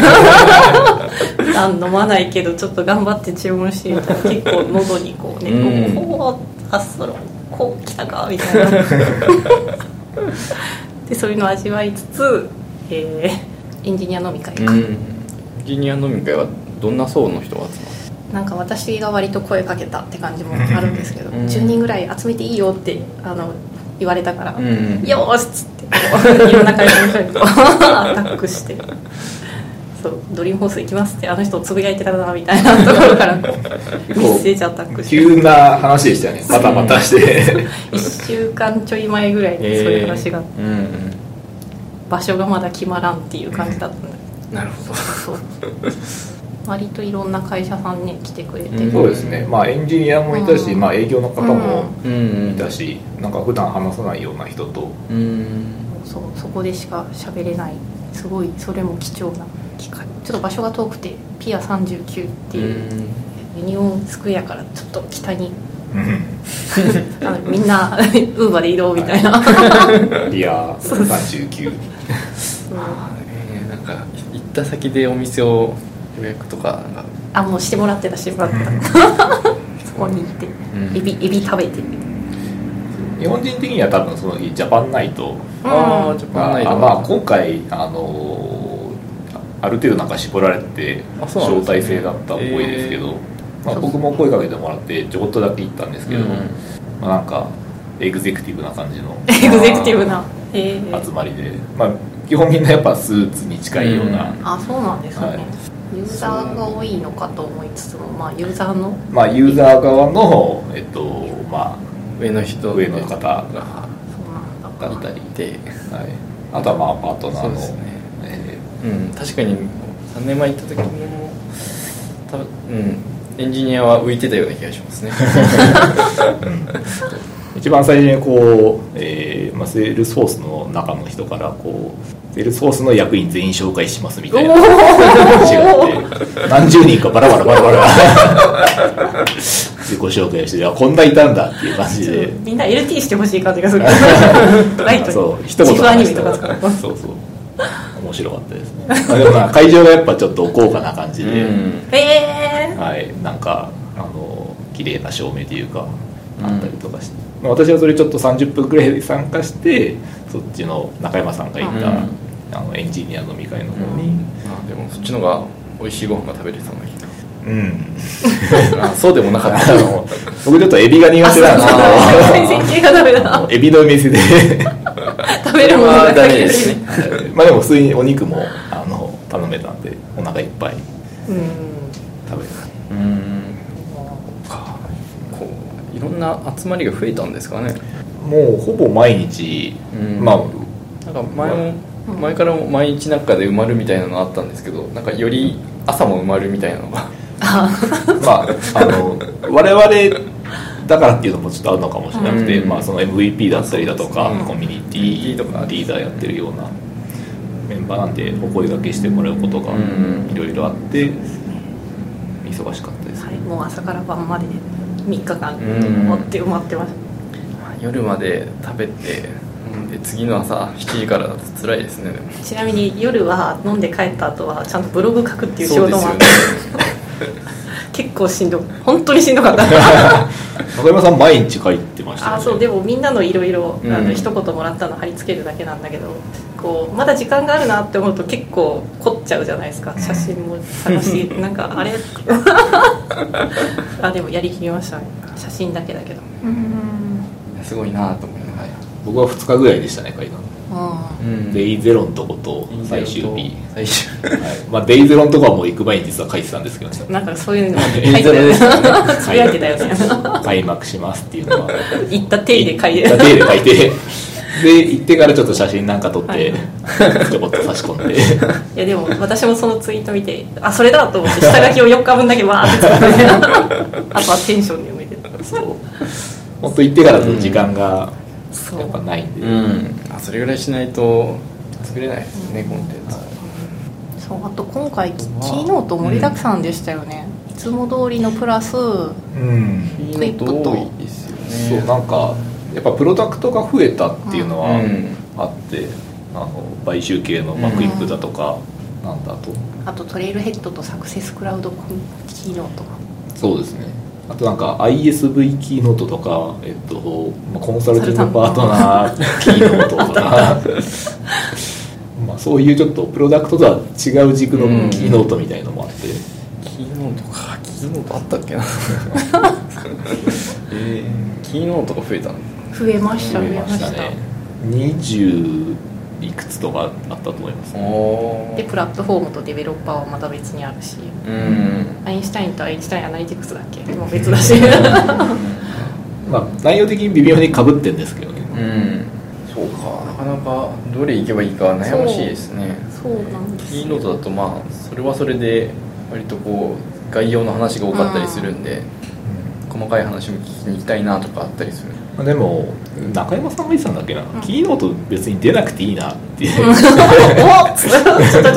S3: 段飲まないけどちょっと頑張って注文してみたら結構喉にこうね
S1: うん「
S3: おおあそろこう来たか」みたいな。でそういうのを味わいつつ、えーエンジニア飲み会か、
S1: うんジニア飲み会はどんな層の人が集まる？
S3: なんか私が割と声かけたって感じもあるんですけど、
S1: うん。
S3: 10人ぐらい集めていいよってあの言われたから「
S1: うん
S3: よーし!」っつっていろんな会社の人にこう アタックして「そうドリームホース行きます」ってあの人つぶやいてたなみたいなところからこう メッセージアタックして。
S2: 急な話でしたよねバタバタして。
S3: 1週間ちょい前ぐらいにそういう話が、
S1: えーうん
S3: 場所がまだ決まらんっていう感じだったんだ
S1: うんなるほど。
S3: そう 割といろんな会社さんね来てくれて、
S1: うん。
S2: そうですね。まあエンジニアもいたし、
S3: うん。
S2: まあ、営業の方も
S1: うん。
S2: いたし、なんか普段話さないような人と。
S1: うん。
S3: そうそこでしか喋れない。すごいそれも貴重な機会。ちょっと場所が遠くてピア39っていう、ユニオンスクエアからちょっと北に。あのみんな ウーバーで移動みたいな、
S2: リア39
S1: えーなんか行った先でお店を予約とかなんか。
S3: あもうしてもらってたしてもらってたそこに行って、
S1: ん。
S3: エビエビ食べて。
S2: 日本人的には多分その日ジャパンナイト。
S1: ああジャパンナイト。
S2: あまあ今回あのーある程度なんか絞られて
S1: あそうなん
S2: 招待制だったっぽいですけど、
S1: へー。
S2: まあ、僕も声かけてもらってちょこっとだけ行ったんですけど、
S1: うん。
S2: まあ、なんかエグゼクティブな感じの
S3: エグゼクティブな。
S2: 集まりで、まあ、基本みんなやっぱスーツに近いような、
S1: うん。
S3: あそうなんですね、
S2: はい。
S3: ユーザーが多いのかと思いつつもまあユーザーの。
S2: まあ、ユーザー側の、えっとま
S1: 上の人。
S2: 上の方
S1: が
S3: そうなんだ。
S2: ったり、
S1: で
S2: はい、あとはまあパートナーの、
S1: そうですね。
S2: え
S1: うん確かに3年前行った時も多分うんエンジニアは浮いてたような気がしますね。
S2: ー 一番最初にこう、えーまあ、セールスフォースの中の人からこうセールスフォースの役員全員紹介しますみたいな話があって何十人かバラバラバラバラ自己紹介をしてあこんないたんだっていう感じで
S3: みんな LT してほしい感じがするライトに
S2: そう一言
S3: アニメとか使う
S2: そうそう面白かったですね、まあ、でもまあ会場がやっぱちょっと豪華な感じで、
S1: うん
S3: ええ
S2: はい、なんかあの綺麗な照明というかあったりとかして、まあ、私はそれちょっと30分くらいで参加してそっちの中山さんがいた、
S1: うん。
S2: あのエンジニア飲み会の方に。
S1: まあでもそっちの方が美味しいご飯が食べれそうな気
S2: うん、
S1: が あそうでもなかっ
S2: あ
S1: た。
S2: の 僕ちょっとエビが苦手な。んでエビの店で。
S3: 食べるものが
S1: ダメですね
S2: まあでも普通にお肉もあの頼めたんでお腹いっぱい
S3: うん。
S2: 食べた
S1: うんかこういろんな集まりが増えたんですかね。
S2: もうほぼ毎日、
S1: うん。
S2: まあ
S1: なんか前も前からも毎日なんかで埋まるみたいなのあったんですけどなんかより朝も埋まるみたいなのが
S2: まあ、あの我々だからっていうのもちょっとあるのかもしれなくて、
S1: うん。
S2: まあ、その MVP だったりだとか、
S1: うん
S2: コミュニティ
S1: とか
S2: リーダーやってるようなメンバーなんでお声掛けしてもらうことが
S1: うん
S2: いろいろあって忙しかったです、
S3: はい、もう朝から晩まで3日間
S1: うん
S3: 持って埋まってます。
S1: 夜まで食べてうんで次の朝7時からだと辛いですね。
S3: ちなみに夜は飲んで帰った後はちゃんとブログ書くっていう仕事もあって、結構しんど本当にしんどかった。
S2: 中山さん毎日書いてましたよね。
S3: あそうでもみんなのいろいろ一言もらったの貼り付けるだけなんだけどこうまだ時間があるなって思うと結構凝っちゃうじゃないですか。写真も探し なんかあれ？あでもやりきりましたね。写真だけだけど。
S1: すごいなと思いながら。
S2: 僕は2日ぐらいでしたね書いたの、
S1: うん
S2: デイゼロのとこと最終日、
S1: 最終
S2: はい。まあ、デイゼロのとこはもう行く前に実は書いてたんですけどね。
S3: なんかそういうのも書い
S1: いい
S3: てたよね。
S1: ぞですよね。
S3: つぶやいてたよね。
S2: 開幕しますっていうのは。
S3: 行った手で書いて。
S2: 行った手で書いて。で行ってからちょっと写真なんか撮って、ちょこっと差し込んで。
S3: いやでも私もそのツイート見てあそれだと思って下書きを4日分だけわーって作って。あとはテンションで埋めてた。
S2: そう。本当行ってからの時間が
S3: そう
S2: やっぱないんで、
S1: うん。あそれぐらいしないと作れないですねコンテンツ。
S3: そうあと今回キキーノート盛りだくさんでしたよね、いつも通りのプラス
S2: うん。
S1: いいのと多いですよね。
S2: そうなんかやっぱプロダクトが増えたっていうのは
S1: うん。
S2: あって、あの買収系の、まあ、クイックだとか、なんだと。
S3: あとトレイルヘッドとサクセスクラウドキーノート。
S2: そうですねあとなんか ISV キーノートとか、えっとまあ、コンサルティングパートナーキーノートとか。まあそういうちょっとプロダクトとは違う軸のキーノートみたいのもあって、
S1: キーノートか。キーノートあったっけな。えー、キーノートが増えたの。
S3: 増えました
S2: 増
S3: 増えました
S2: ね。20いくつとかあったと思います。
S1: お
S3: でプラットフォームとデベロッパーはまた別にあるし。
S1: うん。
S3: アインシュタインとアインシュタインアナリティクスだっけ？もう別だし。
S2: まあ内容的に微妙にかぶってんですけどね
S1: うん。そうか。なかなかどれ行けばいいか悩ましいですね。
S3: そうなんです
S1: キーノートだとまあそれはそれで割とこう概要の話が多かったりするんで、細かい話も聞きに行きたいなとかあったりする
S2: まあでも中山さんが言ってたんだっけな、キーノート別に出なくていいなって。いう、
S3: おっちょっとちょっと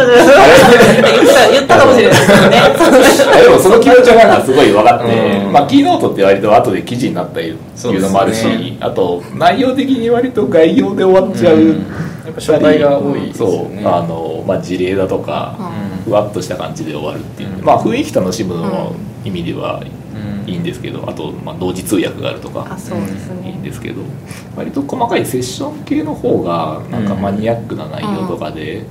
S3: 言ったかもしれないですけどね。
S2: でもその気持ちはなんかすごい分かって、
S1: うん。
S2: まあ、キーノートって割と後で記事になったりっていうのもあるし、
S1: ね
S2: あと内容的に割と概要で終わっちゃう、
S1: うん。やっぱ初回が多いですよね。
S2: そう。あの、まあ、事例だとか、ふわっとした感じで終わるっていう、まあ雰囲気楽しむの意味では
S1: うん
S2: いいんですけどあと、まあ、同時通訳があるとか
S3: あそうです
S2: いいん
S3: ね
S2: ですけど割と細かいセッション系の方がなんかマニアックな内容とかで、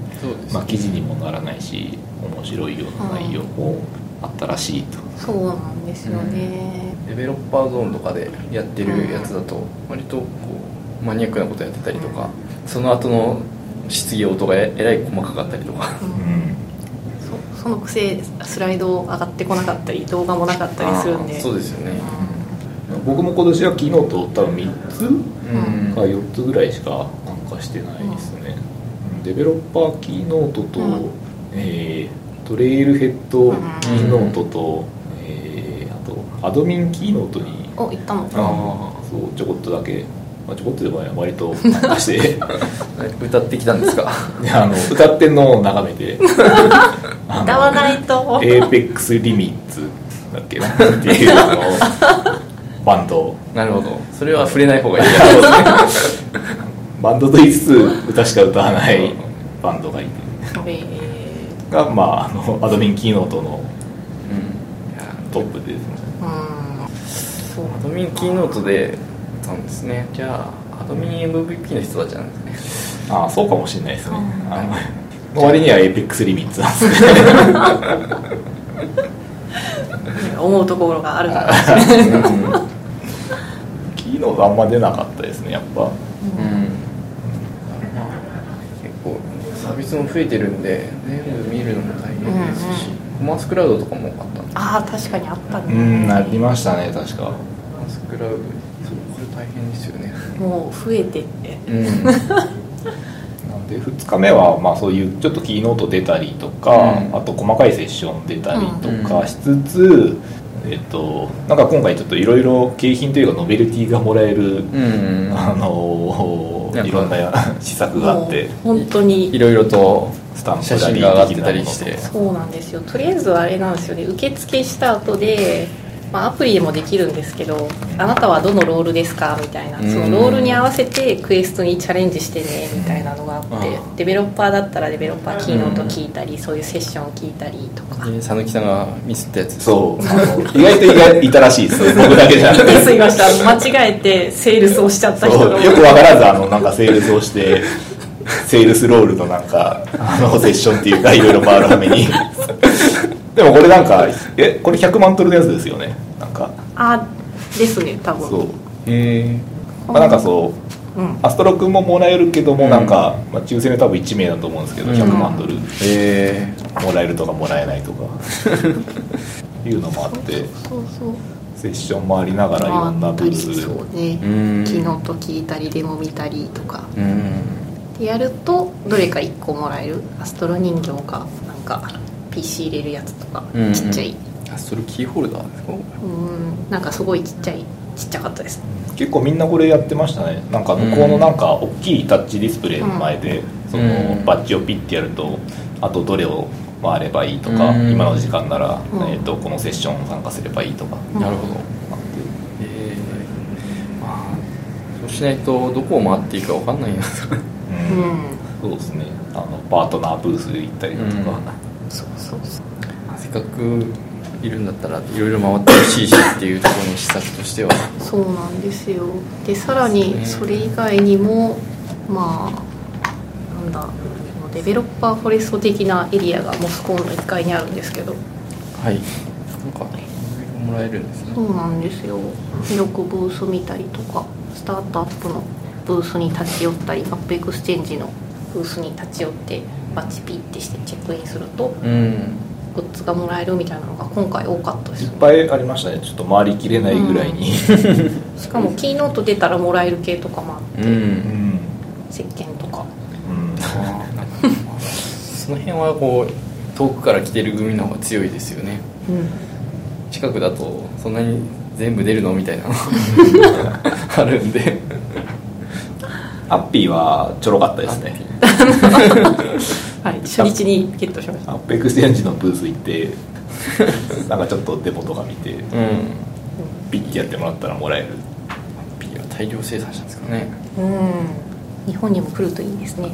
S2: まあ、記事にもならないし面白いような内容もあったらしいと、
S3: そうなんですよね。
S1: デベロッパーゾーンとかでやってるやつだと割とこうマニアックなことやってたりとかその後の質疑応答がえらい細かかったりとか。
S2: うん
S3: そそのくせスライド上がってこなかったり動画もなかったりするんで。
S1: そうですよね。
S2: 僕も今年はキーノート多分3つ。
S1: うん。
S2: か4つぐらいしか参加してないですね、デベロッパーキーノートと、
S3: うん。
S2: えートレイルヘッドキーノートと、えーあとアドミンキーノートに。
S3: お行ったの？
S1: あ
S2: そうちょこっとだけ、まあ、ちょこっとでも割と参加して。
S1: あ歌ってきたんですか？
S2: であの歌ってんのを眺めて
S3: 歌わないと。
S2: エーペックスリミッツだっけ？なっていうバンド
S1: なるほど。それは触れない方がいい。
S2: バンドと言いつつ歌しか歌わないバンドがいて。
S3: え。
S2: がまああのアドミンキーノートのトップで。ですね
S3: ーうん。そう。
S1: アドミンキーノートでなんですね。じゃあアドミン MVP の人たちなんですね。
S2: ああそうかもしれないですね。
S3: うん
S2: 割にはエーペックスリミッツなんですね
S3: 思うところがあるから。ですね
S2: キーノートあんま出なかったですねやっぱ。
S1: うん。まあ結構サービスも増えてるんで全部見るのも大変ですし、コマースクラウドとかもあった
S3: ああ確かにあった
S2: う
S3: ね
S2: んありましたね確か。
S1: コマースクラウドそうこれ大変ですよね。
S3: もう増えてって。
S1: うん
S2: で2日目はまあそういうちょっとキーノート出たりとか、
S1: うん
S2: あと細かいセッション出たりとかしつつ、えっとなんか今回ちょっといろいろ景品というかノベルティがもらえる、
S1: うん
S2: あのいろんな 施策があって。
S3: 本当に。
S1: いろいろと
S2: スタンプ
S1: 写真が上がってたりして。
S3: そうなんですよ。とりあえずあれなんですよね。受付した後で、まあ、アプリでもできるんですけどあなたはどのロールですか？みたいな。
S1: うん。
S3: そのロールに合わせてクエストにチャレンジしてねみたいなのがあって
S1: あ
S3: デベロッパーだったらデベロッパーキーノート聞いたりそういうセッションを聞いたりとか。
S1: で讃岐さんがミスったやつ。
S2: そう。あの意外と意外いたらしいです僕だけじゃ。なくて
S3: すいません間違えてセールスをしちゃった人
S2: よくわからずあのなんかセールスをして セールスロールのなんかあのセッションっていうかいろいろ回るためにでもこれなんかえこれ100万ドルのやつですよね？なんか。
S3: あですね多分。
S2: そう、
S1: へえ
S2: まあ、なんかそう
S3: うん。
S2: アストロ君ももらえるけども、
S1: うん。
S2: なんか、まあ、抽選で多分1名だと思うんですけど、
S1: うん。
S2: 100万ドル。
S1: へえ
S2: もらえるとかもらえないとか。いうのもあって
S3: そうそう
S2: セッションもありながらいろんなブース
S3: そうね。
S1: うん。
S3: キーノート聞いたりデモ見たりとか。
S1: うん。
S3: でやるとどれか1個もらえる。アストロ人形かなんか PC 入れるやつとか
S1: うん
S3: ちっちゃい。
S1: あそれキーホルダーですか？
S3: うんなんかすごいちっちゃいちっちゃかったです。
S2: 結構みんなこれやってましたね。なんか向こうのなんか大きいタッチディスプレイの前で、その
S1: うん。
S2: バッジをピッてやるとあとどれを回ればいいとか、
S1: うん。
S2: 今の時間なら、
S3: うん。
S2: えー、とこのセッション参加すればいいとか、
S3: うん
S1: なるほど。
S2: なって
S1: ええまあそうしないとどこを回っていいか分かんないな
S3: うん。
S2: そうですね。あのパートナーブース行ったりだとか、
S3: そうそうそう。
S1: せっかくいるんだったらいろいろ回ってほしいしっていうところの施策としては。
S3: そうなんですよ。でさらにそれ以外にもまあなんだ Developer Forest 的なエリアが Moscone の1階にあるんですけど。
S1: はい。なんかいろいろもらえるんですね。
S3: そうなんですよ。広くブース見たりとかスタートアップのブースに立ち寄ったり AppExchange のブースに立ち寄ってバッチピッてしてチェックインすると
S1: うん。
S3: グッズがもらえるみたいなのが今回多かったです。
S2: いっぱいありましたね。ちょっと回りきれないぐらいに。
S3: しかもキーノート出たらもらえる系とかもあって、
S1: うん、
S2: うん、
S3: 石鹸とか。
S2: うん、
S1: その辺はこう遠くから来てる組の方が強いですよね。
S3: うん。
S1: 近くだとそんなに全部出るの？みたいな。あるんで
S2: アッピーはちょろかったですね。
S3: はい初日にゲットしました。
S2: AppExchangeのブース行って なんかちょっとデモとか見て
S1: うん。
S2: ピッてやってもらったらもらえる。
S1: P は大量生産したんですかね。
S3: うん。日本にも来るといいですね。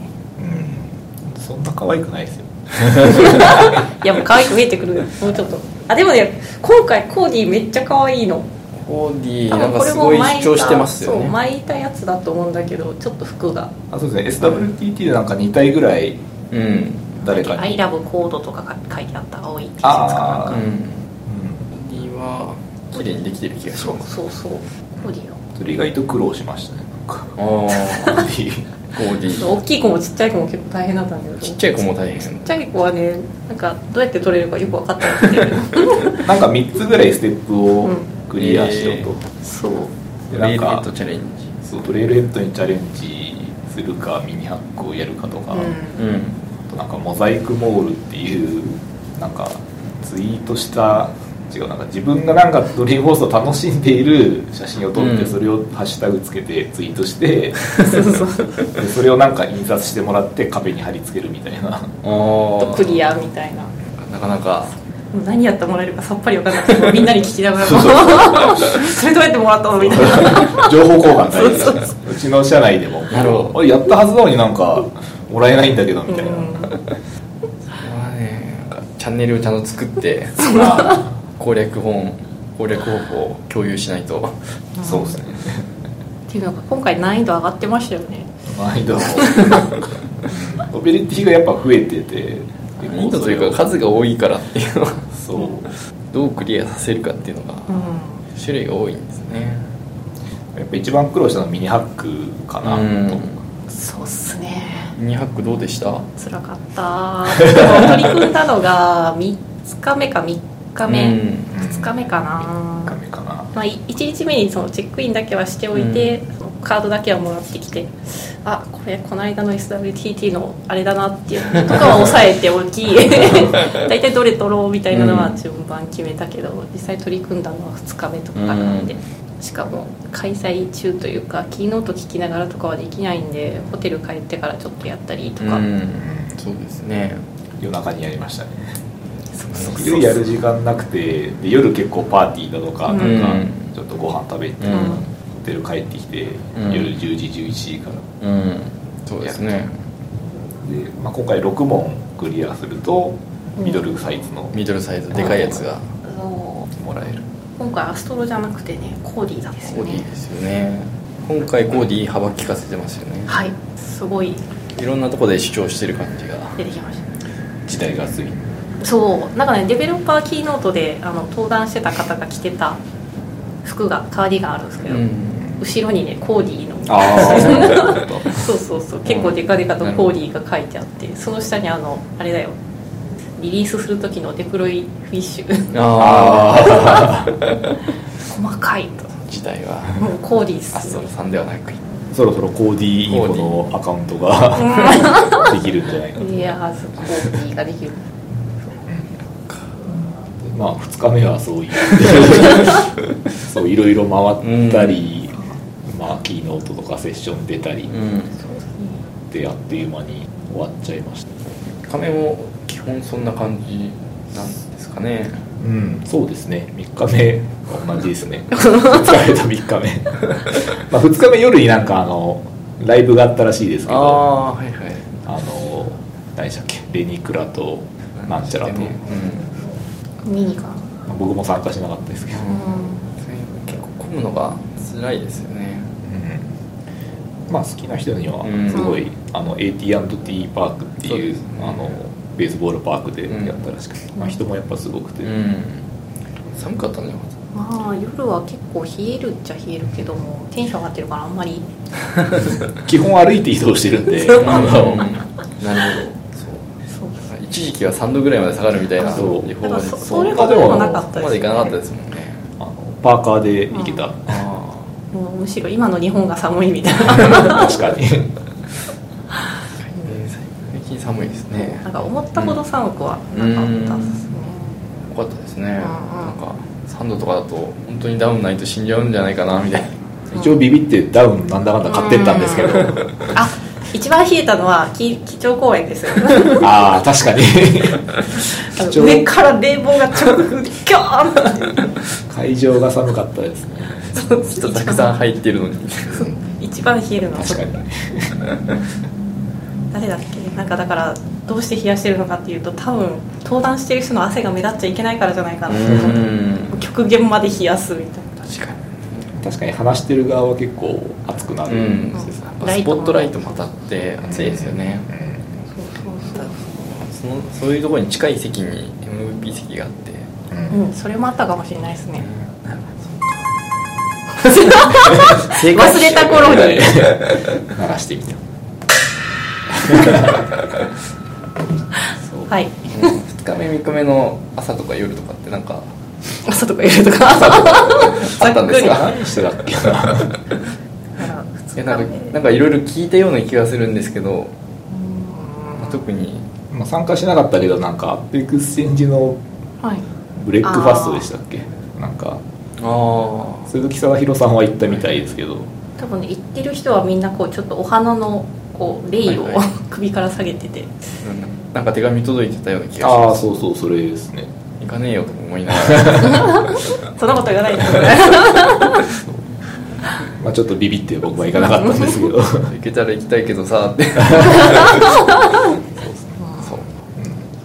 S2: うん。そんな可愛くないですよ。
S3: いやもう可愛く見えてくるよ。もうちょっと。あでもね今回コーディめっちゃ可愛いの
S1: コーディ
S3: 多
S1: なんか
S3: 分これも
S1: すごい
S3: 巻いた
S1: 主張してますよ
S3: そう
S1: ね
S3: 巻いたやつだと思うんだけどちょっと服が。
S2: あそうですね。SWTT でなんか2体ぐらい
S1: うん「
S2: 誰か
S3: I
S2: に
S3: love コード」とか書いてあった青い T シャツかなん
S1: うん
S3: か。
S1: コー。ディは綺麗にできてる気がし
S3: そう
S1: ます。
S3: そうそうコーディの
S2: それ意外と苦労しましたね。なんか
S1: ああコーディ
S3: 大きい子もちっちゃい子も結構大変だったんだけど。
S1: ちっちゃい子も大変。
S3: ちっちゃい子はねなんかどうやって取れるかよく分かってなくて。
S2: なんか3つぐらいステップをクリアしようと、
S3: そう。
S2: で
S1: レイルヘ
S2: なんか
S1: ッドチャレンジ。
S2: そうトレイルヘッドにチャレンジするかミニハックをやるかとか、
S3: うん。
S1: うん
S2: あとなんかモザイクモールっていうなんかツイートした違うなんか自分がなんかドリームホースを楽しんでいる写真を撮って、
S1: うん
S2: それをハッシュタグつけてツイートして
S3: そうそう
S2: でそれをなんか印刷してもらって壁に貼り付けるみたいな。
S3: クリアみたいな。
S1: なかなか
S3: もう何やってもらえるかさっぱり分かんなくてみんなに聞きながら。
S2: そうそう
S3: それどうやってもらったのみたいな。
S2: 情報交換大事だうちの社内でも。
S1: なるほど。
S2: やったはずなのになんかもらえないんだけどみたいな、
S3: うん。
S1: まあねなんかチャンネルをちゃんと作って攻略本攻略方法を共有しないと。
S2: そうですね。
S3: っていうのが今回難易度上がってましたよね。
S2: 難易度もノベリティがやっぱ増えてて
S1: 難易度というか数が多いからっていうのは
S2: そう。
S1: どうクリアさせるかっていうのが
S3: うん。
S1: 種類が多いんですね。
S2: やっぱ一番苦労したのはミニハックかな。
S1: うん。
S2: と
S3: そうっすね。
S1: ミニハックどうでした？
S3: 辛かった。取り組んだのが3日目か3日目、
S1: うん。
S3: 2日目かな、
S2: ダメかな。
S3: まあ、1日目にそのチェックインだけはしておいて、そのカードだけはもらってきてあこれこの間の SWTT のあれだなっていうのとかは抑えておき 大体どれ取ろうみたいなのは順番決めたけど、実際取り組んだのは2日目とかなん。で、しかも開催中というかキーノート聞きながらとかはできないんでホテル帰ってからちょっとやったりとか、
S1: うん。そうですね。
S2: 夜中にやりましたね。
S3: そうそう
S2: 昼やる時間なくてで夜結構パーティーだとか
S3: うん
S2: なん。かちょっとご飯食べて、
S1: うん。
S2: ホテル帰ってきて、
S1: うん。
S2: 夜10時11時から。
S1: うん。そうですね。
S2: で、まあ、今回6問クリアするとミドルサイズの
S1: ミドルサイズでかいやつが。
S2: もらえる。
S3: 今回アストロじゃなくてねコーディーなんですよね。
S1: コーディですよね。今回コーディ幅利かせてますよね。
S3: はい。すごい。
S1: いろんなとこで主張してる感じが。
S3: 出てきました。
S2: 時代が過ぎ
S3: そう。なんかねデベロッパーキーノートであの登壇してた方が着てた服がカーディガンあるんですけど、
S1: うん
S3: 後ろにね Codey の。
S2: ああ
S3: そうそうそう結構デカデカと Codey が書いてあってその下にあのあれだよ。リリースする時のデプロイフィッシュ。
S1: ああ
S3: 細かいと。
S1: 時代は。
S3: もう
S1: Codey Astroさんではなく。
S2: そろそろコーディーインフォのアカウントができるんじゃないか
S3: いやーコーディーができる。
S2: まあ2日目はそういう。そういろいろ回ったり、まあキーノートとかセッション出たり
S1: うん。
S2: であっという間に終わっちゃいました。
S1: 亀も基本そんな感じなんですかね。
S2: うん。そうですね。3日目。は同じですね。2日目と3日目。まあ2日目夜になんかあのライブがあったらしいですけど。
S1: ああはいはい。
S2: あの何でしたっけ？レニクラとなんちゃらと、
S1: うん。
S3: ミニかな
S2: 僕も参加しなかったですけど、
S3: うん。
S1: 結構混むのが辛いですよね。
S2: うんまあ好きな人には
S1: うん。
S2: すごい、あの AT&T パークっていう
S1: そうですね。
S2: あのベースボールパークでやったらしくて、まあ、人もやっぱすごくて、
S1: うん。寒かったね。
S3: まあ夜は結構冷えるっちゃ冷えるけどもテンション上がってるからあんまり。
S2: 基本歩いて移動してるんで。
S1: なるほど。そう。
S3: そう。
S1: 一時期は3度ぐらいまで下がるみたいな
S2: そう。
S1: 予報が
S3: そ
S1: そ
S3: それほどでもなかった
S1: こまでいかなかったですもんね。
S2: あのパーカーで行けた、
S1: あ
S3: もうむしろ今の日本が寒いみたいな。
S2: 確かに。
S1: あ最近寒いですね。
S3: なんか思ったほど寒くはなかったですね。
S1: よかったですね。
S3: んうん
S1: なんか3度とかだと本当にダウンないと死んじゃうんじゃないかなみたいな。
S2: 一応ビビってダウンなんだかんだ買ってったんですけど。
S3: あ一番冷えたのはき基調公園ですよ。
S2: ああ確かに。
S3: 上から冷房が直キョーンって。
S2: 会場が寒かったですね。
S3: そう
S1: 人たくさん入ってるのに。
S3: 一番冷えるのは
S2: 確かに。
S3: 誰だっけ？なんかだからどうして冷やしてるのかっていうと多分登壇してる人の汗が目立っちゃいけないからじゃないかな。極限まで冷やすみたいな。
S1: 確か
S2: 確かに話してる側は結構熱くなる、
S1: にうん。スポットライトも当たって暑いですよね。
S3: そうそう
S1: そのそういうところに近い席に MVP 席があって。
S2: うん。
S3: そううん。それもあったかもしれないですね。
S1: 正
S3: 忘れた頃に。
S2: 鳴らしてみた
S3: はい。
S1: 2日目3日目の朝とか夜とかってなんか
S3: 朝とか夜とか。
S1: あったんですか？
S2: 何してたっけ？な
S1: いやなんかいろいろ聞いたような気がするんですけど、まあ特に。
S2: まあ参加しなかったけどなんかアッペックスチェンジの
S3: はい。
S2: ブレックファストでしたっけ？なんか。
S1: あ
S2: 鈴木貞弘さんは行ったみたいですけど。
S3: 多分ね行ってる人はみんなこうちょっとお花のこうレイを
S1: はいはい。
S3: 首から下げてて。
S1: あなんか手紙届いてたような気がし
S2: ああ
S1: ます
S2: そうそうそれですね
S1: 行かねえよと思いながら。
S3: そんなこと言わないで。
S2: まあちょっとビビって僕は行かなかったんですけど。
S1: 行けたら行きたいけどさって。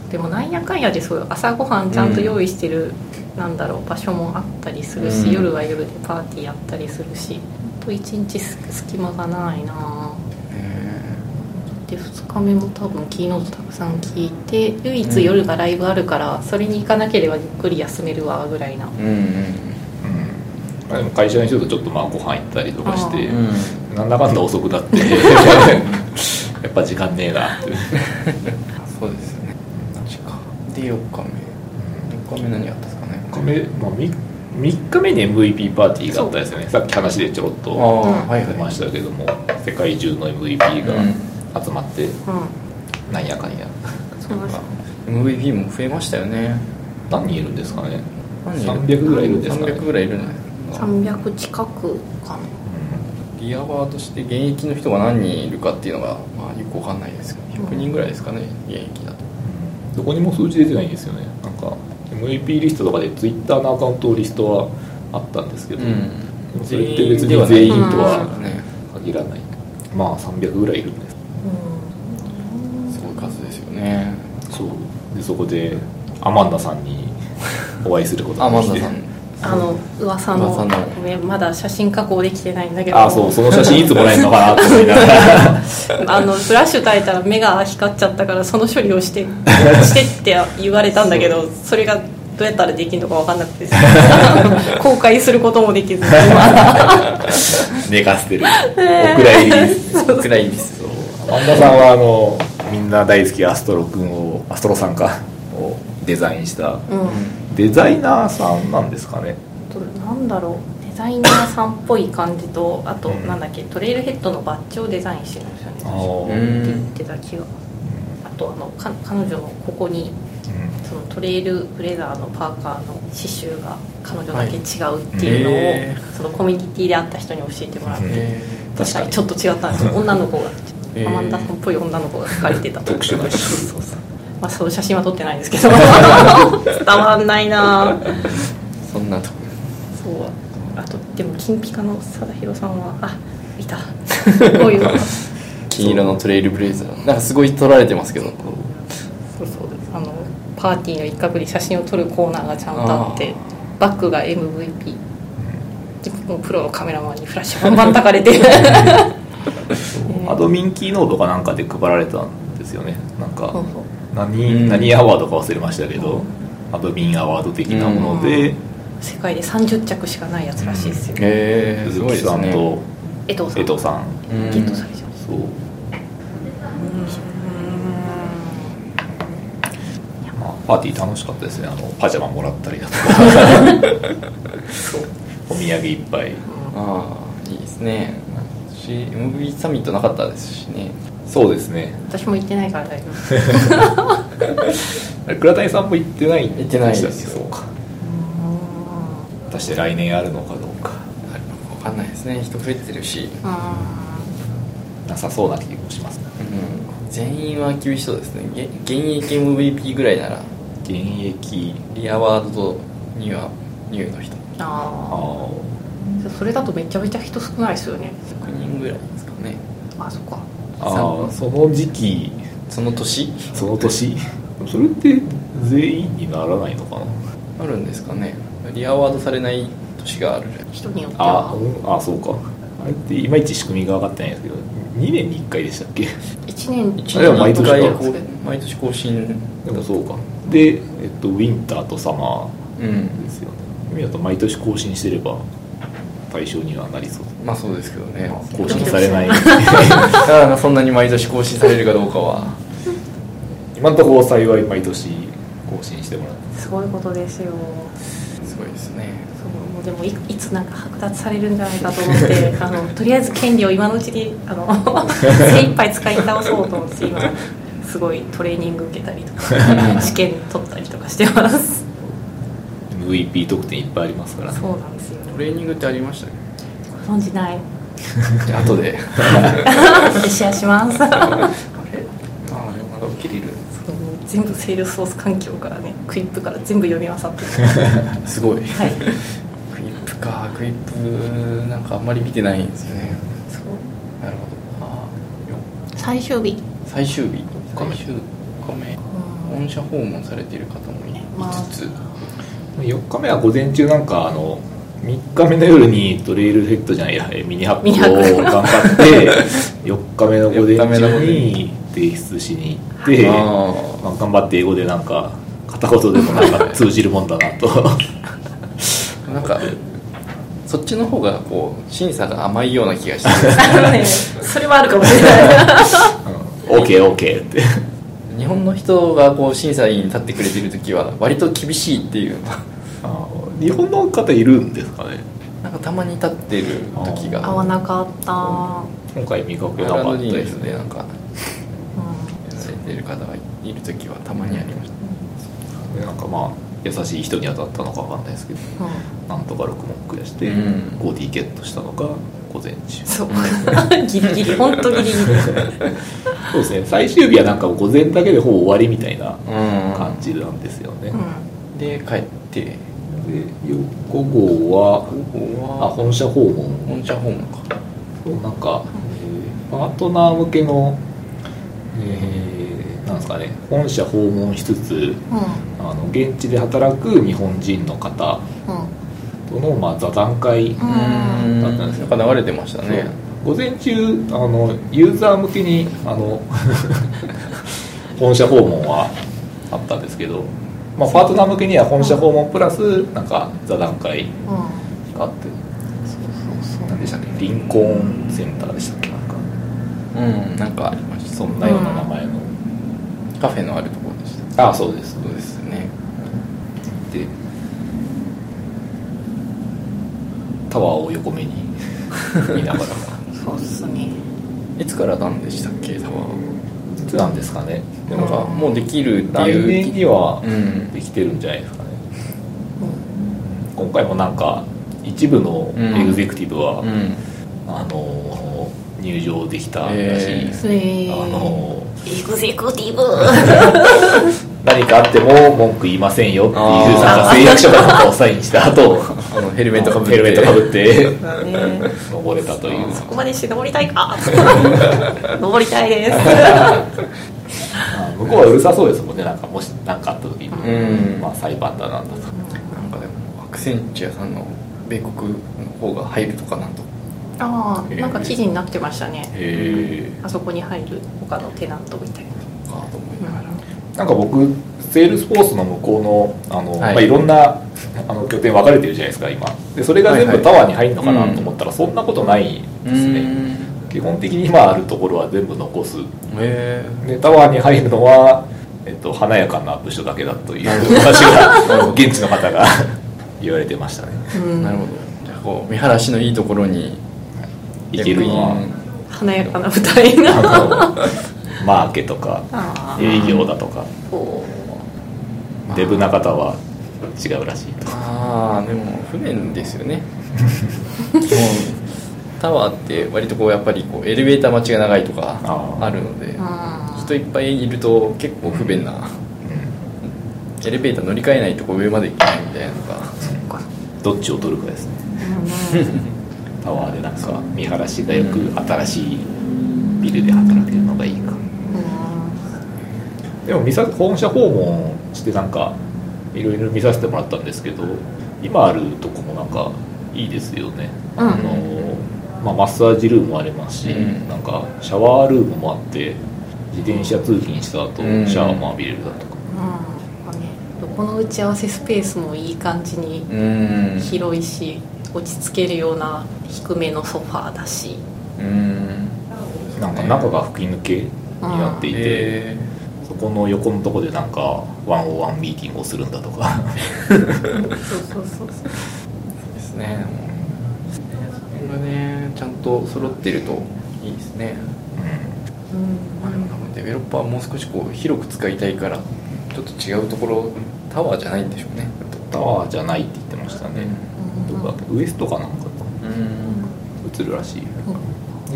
S3: でもなんやかんやでそう朝ごはんちゃんと用意してる、なんだろう場所もあったりするし、
S1: うん。
S3: 夜は夜でパーティーやったりするしあと1日す隙間がないなで2日目も多分キーノートたくさん聞いて唯一夜がライブあるからそれに行かなければゆっくり休めるわぐらいな。
S1: うんうん
S2: うん。まあ、でも会社の人とちょっとまあご飯行ったりとかして
S1: うん。
S2: なんだかんだ遅くなって やっぱ時間ねえなって。
S1: そうですよね。確か。で4日目。4日目何やったんですかね。
S2: 3日目、まあ、3, 3日目に MVP パーティーがあったですよね。さっき話でちょろっと出ましたけども世界中の MVP が集まって
S3: うん。
S2: なんやかんや。
S3: そう。です
S1: MVP も増えましたよね。
S2: 何人いるんですかね。
S1: 何人
S2: 300ぐらいいるんですかね。
S1: 300ぐらいいるんじゃないですか
S3: 300近くかな。
S1: リアバーとして現役の人が何人いるかっていうのが、まあ、よくわかんないですけど100人ぐらいですかね現役だと。
S2: どこにも数字出てないんですよね。なんか MVP リストとかで Twitter のアカウントリストはあったんですけど、でもそれって別に全員とは
S1: ね。
S2: 限らない。まあ300ぐらいいるんです
S1: すごい数ですよね
S2: そうでそこでアマンダさんにお会いすること
S1: あ
S2: ができて。
S1: マンダさん。
S3: あの噂の
S1: 噂の。
S3: ごめんまだ写真加工できてないんだけど。
S2: あそうその写真いつもらえるのかなって思いながら。
S3: あのフラッシュ焚いたら目が光っちゃったからその処理をして してって言われたんだけどそれがどうやったらできるのか分かんなくて。公開することもできず。今
S2: 寝かせてる。お蔵入りです。
S1: くらいです
S2: そうアマンダさんはあのみんな大好きアストロ君をアストロさんか。をデザインした。
S3: うん。
S2: デザイナーさんなんですかね。
S3: となんだろう。デザイナーさんっぽい感じとあと、
S2: うん。
S3: なんだっけ。トレイルヘッドのバッジをデザインしてるんですよね。って言ってた気が。あとあのか彼女のここにそのトレイルブレザーのパーカーの刺繍が彼女だけ違うっていうのを、
S1: はいへ
S3: そのコミュニティで会った人に教えてもらって、確かに。ちょっと違ったんですよ。女の子が、アマンダさんっぽい女の子が描かれてた。
S2: 特殊な
S3: そうそうそうまあそういう写真は撮ってないんですけど。伝わんないな。
S1: そんなとこ。
S3: そう。あとでも金ピカの貞弘さんはあいた。こういう。の
S1: 金金色のトレイルブレイザー。なんかすごい撮られてますけど。
S3: そうそうです。あのパーティーの一角に写真を撮るコーナーがちゃんとあってバックが MVP でもうプロのカメラマンにフラッシュバンバンたかれて。
S2: アドミンキーノートかなんかで配られたんですよね。なんか
S3: そうそう
S2: 何,、
S1: うん。
S2: 何アワードか忘れましたけど、アドミンアワード的なもので、
S3: 世界で30着しかないやつらしいですよ、
S1: へえす
S2: 鈴木
S1: ごいですね
S2: さんと
S3: 江藤さん。
S2: 江藤さん。
S1: うん。
S3: ゲットされちゃう。
S2: そう。まあ、パーティー楽しかったですね。あのパジャマもらったりだとか。お土産いっぱい。
S1: ああいいですね。私 MV サミットなかったですしね
S2: そうですね。
S3: 私も行ってないから大丈夫。
S2: 倉谷さんも行ってないん
S1: 行ってないですよ。
S2: そうか。果たして来年あるのかどうか。
S1: 分かんないですね。人増えてるし、
S2: なさそうな気もします
S1: うん、全員は厳しそうですね。げ現役 MVP ぐらいなら。
S2: 現役
S1: リアワードとニューニューの人。
S3: あ
S2: あ
S3: あそれだとめちゃめちゃ人少ないですよね。
S1: 100人ぐらいですかね。
S3: あそっか
S2: あああその時期
S1: その年？
S2: その年？それって全員にならないのかな？
S1: あるんですかね。リアワードされない年があるじ
S3: 人によって
S2: あ
S3: は。
S2: うんあそうか。あれっていまいち仕組みが分かってないんですけど2年に1回でしたっけ
S3: ？1年
S1: ゃん
S2: あでも毎年
S1: 一回毎年更新。
S2: でもそうか。で、えっと、ウィンターとサマ
S1: うん。
S2: ーですよね。意味だと毎年更新してれば対象にはなりそう。
S1: まあそうですけどね。
S2: 更新されない。
S1: だからそんなに毎年更新されるかどうかは。
S2: 今のところ幸い毎年更新してもらって
S3: す。ごいことですよ。
S1: すごいですね。
S3: そうもうでもいいつなんか剥奪されるんじゃないかと思って あのとりあえず権利を今のうちにあの 精一杯使い倒そうと思って今すごいトレーニング受けたりとか 試験取ったりとかしてます。
S2: MVP 得点いっぱいありますから。ね
S3: そうなんですよ
S1: トレーニングってありましたっ
S3: ご存じない。
S1: け後で。
S3: 後でシェアします全部セールスソース環境からねクイップから全部読み漁って
S1: すごい。
S3: はい。
S1: クイップか。クイップなんかあんまり見てないんですよね。
S3: そう。
S1: なるほど。あ
S3: 最終日。
S1: 最終日。
S2: 四日目
S1: 最終日本社訪問されている方もい
S3: まあ。
S1: つつ。
S2: 4日目は午前中なんかあの3日目の夜にトレイルヘッドじゃないやえミニハッ
S3: ミニハック
S2: クを頑張って 4日目の午前
S1: 四日目の午
S2: 中
S1: 前
S2: に提出しに行って
S1: あ
S2: まあ、頑張って英語でなんか片言でもなんか通じるもんだなと。
S1: あ なんかそっちの方がこう審査が甘いような気がして。
S3: それはあるかもしれない。
S2: OKOK って。
S1: 日本の人がこう審査員に立ってくれてる時は割と厳しいっていう。
S2: あ日本の方いるんですかね？
S1: なんかたまに立ってる時が。
S3: 合わなかった、
S2: 今回見かけなかったですね。
S1: でなんかやられてる方がいる時はたまにありまし
S2: なんかまあ優しい人に当たったのかわかんないですけど
S3: うん。うん
S2: なんとか6問クリアして、
S1: うん。
S2: 5D ゲットしたのが午前中。
S3: そう。ギリギリ本当ギリギリ。
S2: そうですね。最終日はなんか午前だけでほぼ終わりみたいな感じなんですよね、
S3: う
S1: で帰って
S2: でよ午後はあ本社訪問。
S1: 本社訪問か。
S2: そうなんか、えーパートナー向けの、えーなんですかね本社訪問しつつ
S3: んうん。
S2: あの現地で働く日本人の方との、まあ、座談会
S3: うん。
S2: だったんですよ。
S1: なんか流れてましたね。
S2: 午前中あのユーザー向けにあの 本社訪問はあったんですけど、まあ、パートナー向けには本社訪問プラスなんか座談会
S3: うん。
S2: があって。
S3: そうそうそう。
S2: 何でしたっけ？リンコーンセンターでしたっけ？なんか。
S1: うん。なんかありました
S2: そんなような名前の、
S1: カフェのあるところでした。
S2: ああそうです。
S1: そうですね。
S2: でタワーを横目に見ながら。
S3: そうっすね。
S1: いつからなんでしたっけ？タワー。
S2: いつなんですかね？で
S1: なん。か
S2: も
S1: もうできるって
S2: 来
S1: いう
S2: 年には。
S1: うん。
S2: できてるんじゃないですかね、今回もなんか一部の
S1: うん
S2: エグゼクティブは、
S1: うん。
S2: あのー入場できたらしいです、
S3: えー。
S2: あの
S3: エグゼクティブ。
S2: ー 何かあっても文句言いませんよっていうなんか誓約書かなんかをサインした後
S1: あのヘルメットかぶって。
S2: ヘルメットかぶって
S3: ね。
S2: 登れたという。
S3: そこまでして登りたいか？登りたいです。
S2: あ向こうはうるさそうですもんね。なんかもし何かあった時に、
S1: うん。
S2: まあ、裁判だなんだと。
S1: なんかでもアクセンチュアさんの米国の方が入るとかなんと。
S3: ああなんか記事になってましたね。あそこに入る他のテナントみたいな。
S1: かと思いながら
S2: なんか僕セールスフォースの向こうのあの、
S1: はい。
S2: いまあ、いろんなあの拠点分かれてるじゃないですか今。でそれが全部タワーに入るのかなと思ったら、そんなことないですね、基本的に今あるところは全部残す。
S1: へ
S2: でタワーに入るのは、えっと、華やかな部署だけだという話が現地の方が 言われてましたね。
S1: なるほど。じゃあこう見晴らしのいいところに
S2: 行けるのは。
S3: 華やかな舞台
S2: あ
S3: が
S2: のマーケとか営業だとか。
S3: こ
S2: デブな方は違うらしいと。
S1: ああでも不便ですよね。もうタワーって割とこうやっぱりこうエレベーター待ちが長いとか
S2: あ
S1: るので
S3: ううん
S1: 人いっぱいいると結構不便なエレベーター乗り換えないとこう上まで行けないみたいなのが。
S2: どっちを取るかですね。タワーでなんか見晴らしがよく新しいビルで働けるのがいいかでも見さ本社訪問してなんかいろいろ見させてもらったんですけど今あるとこもなんかいいですよね、
S3: うん。
S2: あのまあ、マッサージルームもありますし、
S1: うん。
S2: なんかシャワールームもあって自転車通勤した後
S1: うん。
S2: シャワーも浴びれるだとか、
S3: うんまあね横の打ち合わせスペースもいい感じに
S1: うん。
S3: 広いし落ち着けるような低めのソファーだし。
S1: うん。
S2: なんか中が吹き抜けになっていて、この横のとこでなんかワンオワンミーティングをするんだとか。
S3: そうそうそうそう。
S1: ーですね。それがねちゃんと揃ってるといいですね。
S3: うん。
S1: まあでも多分デベロッパーはもう少しこう広く使いたいからちょっと違うところタワーじゃないんでしょうね。
S2: タワーじゃないって言ってましたね、どこだっけウエストかなんか
S1: うん。
S2: 映るらしいで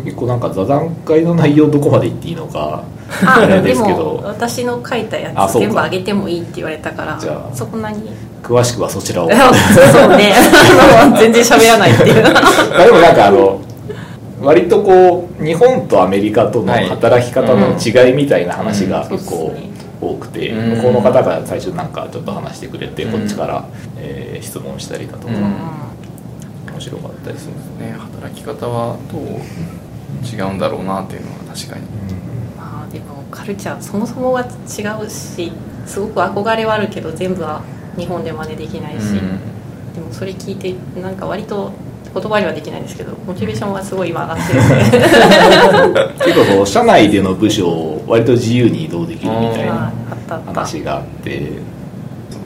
S2: 結構なんか座談会の内容どこまで言っていいのか
S3: あ
S2: あれ
S3: で
S2: ですけど。
S3: も私の書いたやつ全部あげてもいいって言われたから
S2: じゃあ
S3: そこなに
S2: 詳しくはそちらを。
S3: そうね。全然喋らないっていう。
S2: まあでもなんかあの割とこう日本とアメリカとの
S1: はい
S2: 働き方の違いみたいな話が
S3: うん。
S2: 結構多くて、
S1: うん。
S2: 向こうの方が最初なんかちょっと話してくれて、
S1: うん。
S2: こっちから、えー質問したりだとか、
S1: うん。
S2: 面白かったです。ね、
S1: ね。働き方はどう？違うんだろうなっていうのは確かに。
S3: まあでもカルチャーそもそもは違うしすごく憧れはあるけど全部は日本で真似できないし、
S1: うん。
S3: でもそれ聞いてなんか割と言葉にはできないですけどモチベーションはすごい今上がってる。ん で
S2: 結構こう社内での部署を割と自由に移動できるみたい
S3: あ
S2: な
S3: あったあった。
S2: 話があって。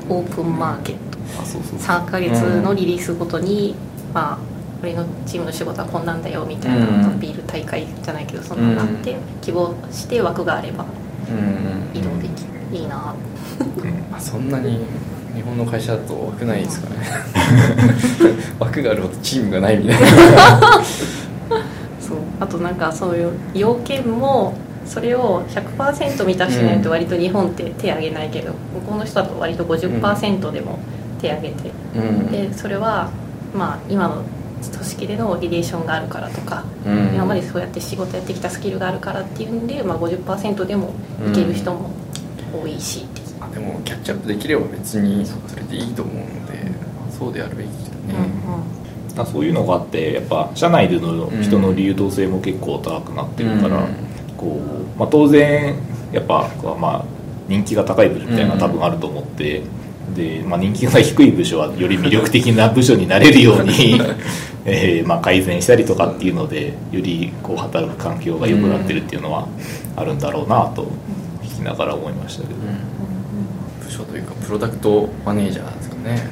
S3: オープンマーケット
S2: あそうそうそう。
S3: 3ヶ月のリリースごとに、まあ俺のチームの仕事はこんなんだよみたいな
S1: うん。
S3: アピール大会じゃないけどそんなのがあって、希望して枠があれば
S1: うん。
S3: 移動できる、いいな。
S1: まあそんなに日本の会社だと枠ないですかね。枠があるほどチームがないみたいな。
S3: そう。あとなんかそういう要件もそれを100%満たしてないと割と日本って手挙げないけど、向こうの人だと割と50%でも手挙げて、
S1: うん。
S3: でそれはまあ今の組織でのリレーションがあるからとか、
S1: うん。
S3: 今までそうやって仕事やってきたスキルがあるからっていうんで、まあ、50%でもいける人も多いし、
S1: あでもキャッチアップできれば別にそれでいいと思うのでそうであるべきだね、
S2: まあそういうのがあってやっぱ社内での人の流動性も結構高くなってるから、
S1: うん。
S2: こうまあ、当然やっぱまあ人気が高い部署みたいな多分あると思って、で、まあ、人気が低い部署はより魅力的な部署になれるように、えーまあ、改善したりとかっていうのでよりこう働く環境が良くなってるっていうのはあるんだろうなと聞きながら思いましたけど、
S1: 部署というかプロダクトマネージャーですかね。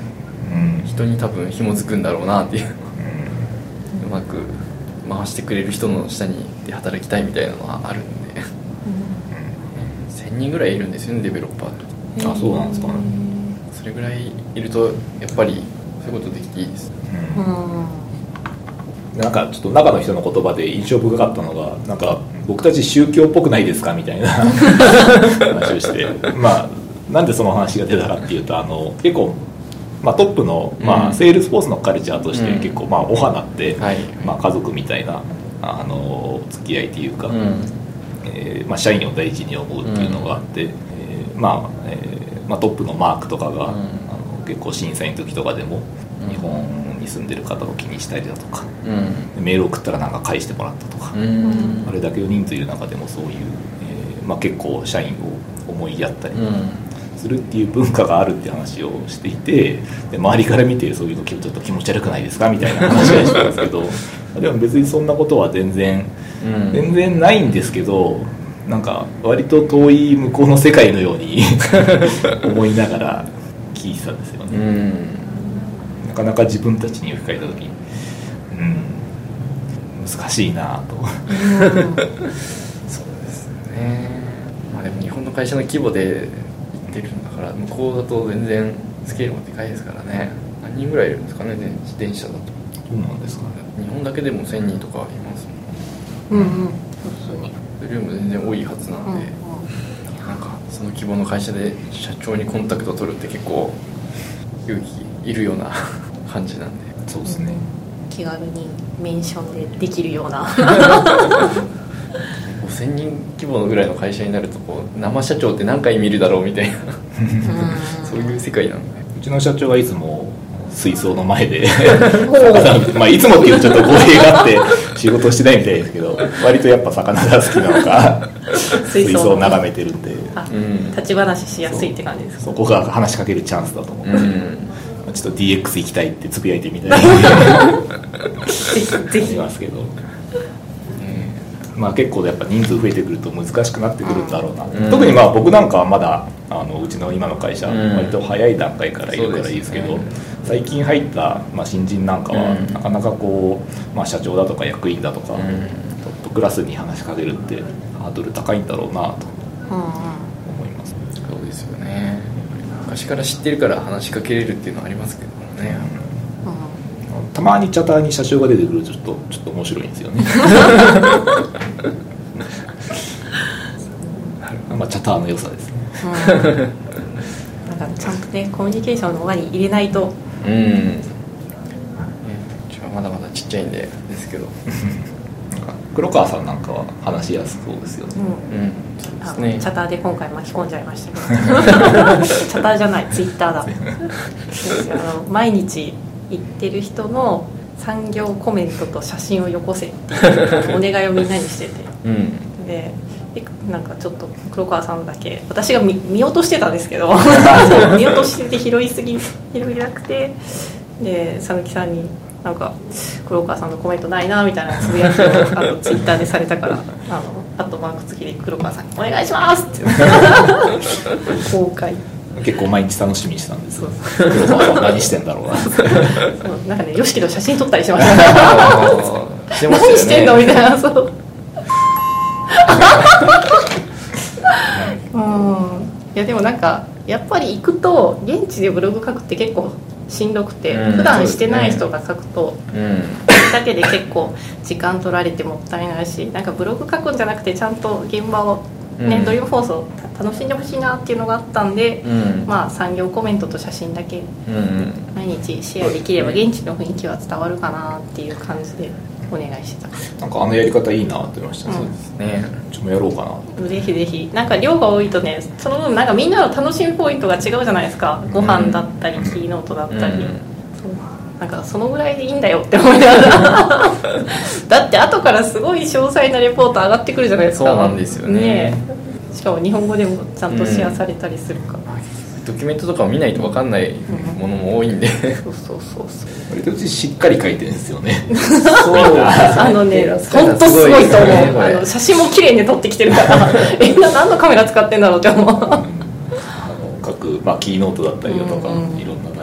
S2: うん。
S1: 人に多分紐づくんだろうなっていう。うまく回してくれる人の下にで働きたいみたいなのはあるんで。1000人ぐらいいるんですよねデベロッパーって。
S2: あそうなんですか。ね
S1: それぐらいいるとやっぱりそういうことできていいです。
S2: うん。
S3: うん
S2: なんかちょっと中の人の言葉で印象深かったのがなんか僕たち宗教っぽくないですかみたいな。話をして。まあなんでその話が出たかっていうとあの結構、まあ、トップの、まあ
S1: うん
S2: セールスフォースのカルチャーとして
S1: うん。
S2: 結構、まあ、お花って、
S1: はい。
S2: まあ、家族みたいなあの付き合いというか、
S1: うん。
S2: えーまあ、社員を大事に思うっていうのがあって、えーまあえーまあ、トップのマークとかが、
S1: うん。
S2: あの結構審査員の時とかでも
S1: うん。
S2: 日本に住んでる方を気にしたりだとか
S1: うん。
S2: メール送ったらなんか返してもらったとか、
S1: うん。
S2: あれだけの人数いる中でもそういう、えーまあ、結構社員を思いやったり
S1: うん。
S2: するっていう文化があるって話をしていてで周りから見てそういうのちょっと気持ち悪くないですかみたいな話をしたんですけど でも別にそんなことは全然
S1: うん。
S2: 全然ないんですけどなんか割と遠い向こうの世界のように 思いながら聞いてたんですよね、
S1: うん。
S2: なかなか自分たちに置き換えた時うん難しいなと。
S1: そうですね。まあでも日本の会社の規模で行ってるんだから向こうだと全然スケールもでかいですからね。何人ぐらいいるんですかね電電車だと。
S2: どうなんですかね。
S1: 日本だけでも1000人とかいます
S3: うんうん。そうですね
S1: ボリューム全然多いはずなんで、なんかその規模の会社で社長にコンタクト取るって結構勇気いるような 感じなんで。
S2: そうですね。
S3: 気軽にメンションでできるような。
S1: 5000人規模のぐらいの会社になるとこう生社長って何回見るだろうみたいな。そういう世界なんで。
S2: うちの社長はいつも水槽の前で。
S3: う
S2: まあいつもっていうとちょっと語弊があって仕事してないみたいですけど割とやっぱ魚が好きなのか
S3: 水槽
S2: を眺めてるん。で
S3: 立ち話しやすいって感じです
S2: そこが話しかけるチャンスだと思って、
S1: うん。
S2: ちょっと DX 行きたいってつぶやいてみたい。な
S3: ぜひぜ
S2: 思い
S3: ひ
S2: ますけど、まあ結構やっぱ人数増えてくると難しくなってくるんだろうな、
S1: うん。
S2: 特にまあ僕なんかはまだあのうちの今の会社、
S1: うん。
S2: 割と早い段階からいるからいいですけど
S1: ね。
S2: 最近入った、まあ、新人なんかは、
S1: うん。
S2: なかなかこう、まあ、社長だとか役員だとか、
S1: うん。
S2: トップクラスに話しかけるってハードル高いんだろうなと。思います
S1: そうですよね。昔から知ってるから話しかけれるっていうのはありますけどもね
S2: たまにチャターに社長が出てくるとちょっとちょっと面白いんですよね。まあチャターの良さですね。
S3: うんなんかちゃんとねコミュニケーションの輪に入れないと。
S1: うん、ねうちはまだまだちっちゃいんでですけど。
S2: なんか黒川さんなんかは話しやすそうですよね。
S3: うん。
S1: うん。ね。
S3: チャターで今回巻き込んじゃいましたけど。チャターじゃない。ツイッターだ。毎日行ってる人の産業コメントと写真をよこせっていうお願いをみんなにしてて。
S1: うん。
S3: ででなんかちょっと黒川さんだけ私が見見落としてたんですけど。見落としてて拾いすぎ 拾いなくて。で讃岐さんになんか黒川さんのコメントないなみたいなつぶやきを あのツイッターでされたからあのあとマーク付きで黒川さんに「お願いします!」って。公開
S2: 結構毎日楽しみにしてたんです
S3: そう
S2: 黒川さん何してんだろうな。
S3: そう。なんかね YOSHIKI と写真撮ったりしました
S1: あー。してますよね。
S3: 何してんのみたいなそう。うん。いやでもなんかやっぱり行くと現地でブログ書くって結構しんどくて、
S1: うん。
S3: 普段してない人が書くと、
S1: うん。
S3: だけで結構時間取られてもったいないしなんかブログ書くんじゃなくてちゃんと現場を、ね
S1: うん。
S3: ドリームフォースを楽しんでほしいなっていうのがあったんで、
S1: うん。
S3: まあ産業コメントと写真だけ毎日シェアできれば現地の雰囲気は伝わるかなっていう感じでお願いしてた。
S2: なんかあのやり方いいなって思いました、
S3: うん。
S1: そうですね。
S2: ちょっともやろうかな。
S3: ぜひぜひ。なんか量が多いとねその分なんかみんなの楽しみポイントが違うじゃないですか。ご飯だったり、キーノートだったり、
S1: うん。
S3: そうなんかそのぐらいでいいんだよって思いながら。だって後からすごい詳細なレポート上がってくるじゃないですか。
S1: そうなんですよね。
S3: え。しかも日本語でもちゃんとシェアされたりするから、
S1: ドキュメントとかを見ないと分かんないものも多いんで。
S3: そうそうそうそう。
S2: 割とうちしっかり書いてるんですよね。
S1: そう
S3: あのね、本当すごいと思う。あの写真も綺麗に撮ってきてるから、え、な何のカメラ使ってんだろうって思う。
S2: あの各、まあ、キーノートだったりだとか、
S3: うんうん。
S2: いろんな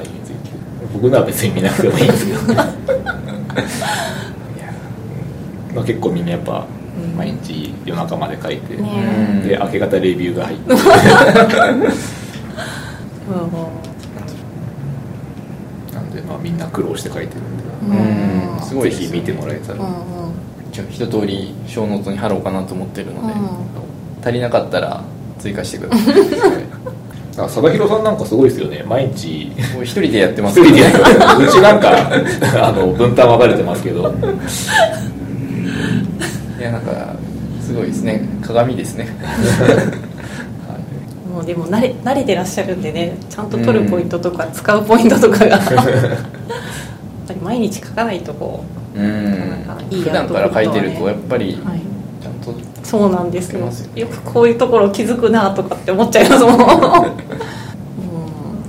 S2: 僕のは別に見なくてもいいんですけど まあ結構みんなやっぱ
S3: うん。
S2: 毎日夜中まで書いて、
S3: ね。
S2: で明け方レビューが入って。
S3: う ん
S2: なんで、まあ、みんな苦労して書いてるんで、
S3: うん。
S1: うんすごい
S2: ぜひ見てもらえたら、
S3: うんうん。
S1: 一応一通り小ノートに貼ろうかなと思ってるので、
S3: うん。
S1: 足りなかったら追加してください
S2: あ佐田弘さんなんかすごいですよね。毎日。
S1: もう一人でやってま
S2: 一
S1: す
S2: 人でやってます。うちなんか あの分担分かれてますけど。
S1: いやなんかすごいですね。鏡ですね。
S3: もうでも慣れ慣れてらっしゃるんでねちゃんと取るポイントとか使うポイントとかが。やっぱり毎日書かないとこ
S1: うん。
S3: なんかいい
S1: 普段から書いてるとやっぱり
S3: う、はい、そうなんですよ。
S1: ね。
S3: よくこういうところ気づくなとかって思っちゃいますもん。うん。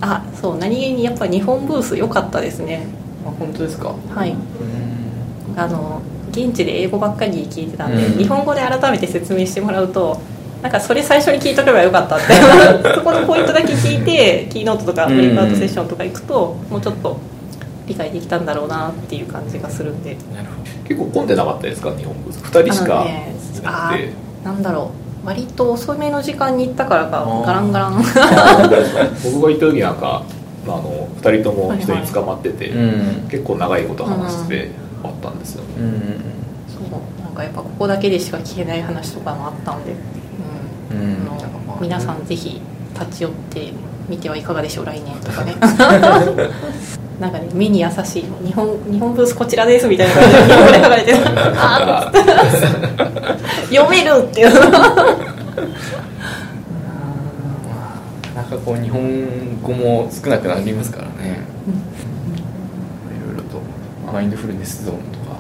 S3: あそう何気にやっぱ日本ブース良かったですね。
S1: あ本当ですか？
S3: はい。
S1: うん。
S3: あの現地で英語ばっかり聞いてたんで、
S1: うん。
S3: 日本語で改めて説明してもらうとなんかそれ最初に聞いとけばよかったって。そこのポイントだけ聞いてキーノートとか
S1: うん
S3: ブレイクアウトセッションとか行くともうちょっと理解できたんだろうなっていう感じがするんで。
S1: なるほ
S2: 結構混んでなかったですか？日本ブース。2人しかなくて。
S3: あーなんだろう。割と遅めの時間に行ったからかガランガラン。
S2: 僕が行った時なんかあの2人とも人に捕まってて、
S1: どうん。
S2: 結構長いこと話してあったんですよ。ね、
S1: うん
S3: そうなんかやっぱここだけでしか聞けない話とかもあったんで、うん。
S1: うん。
S3: あの皆さんぜひ立ち寄ってみてはいかがでしょう来年。とかねなんかね目に優しい日本日本ブースこちらですみたいな感じで日本語で書かれて 読めるっていう。
S1: なんかこう日本語も少なくなりますからね。いろいろと。マインドフルネスゾーンとか。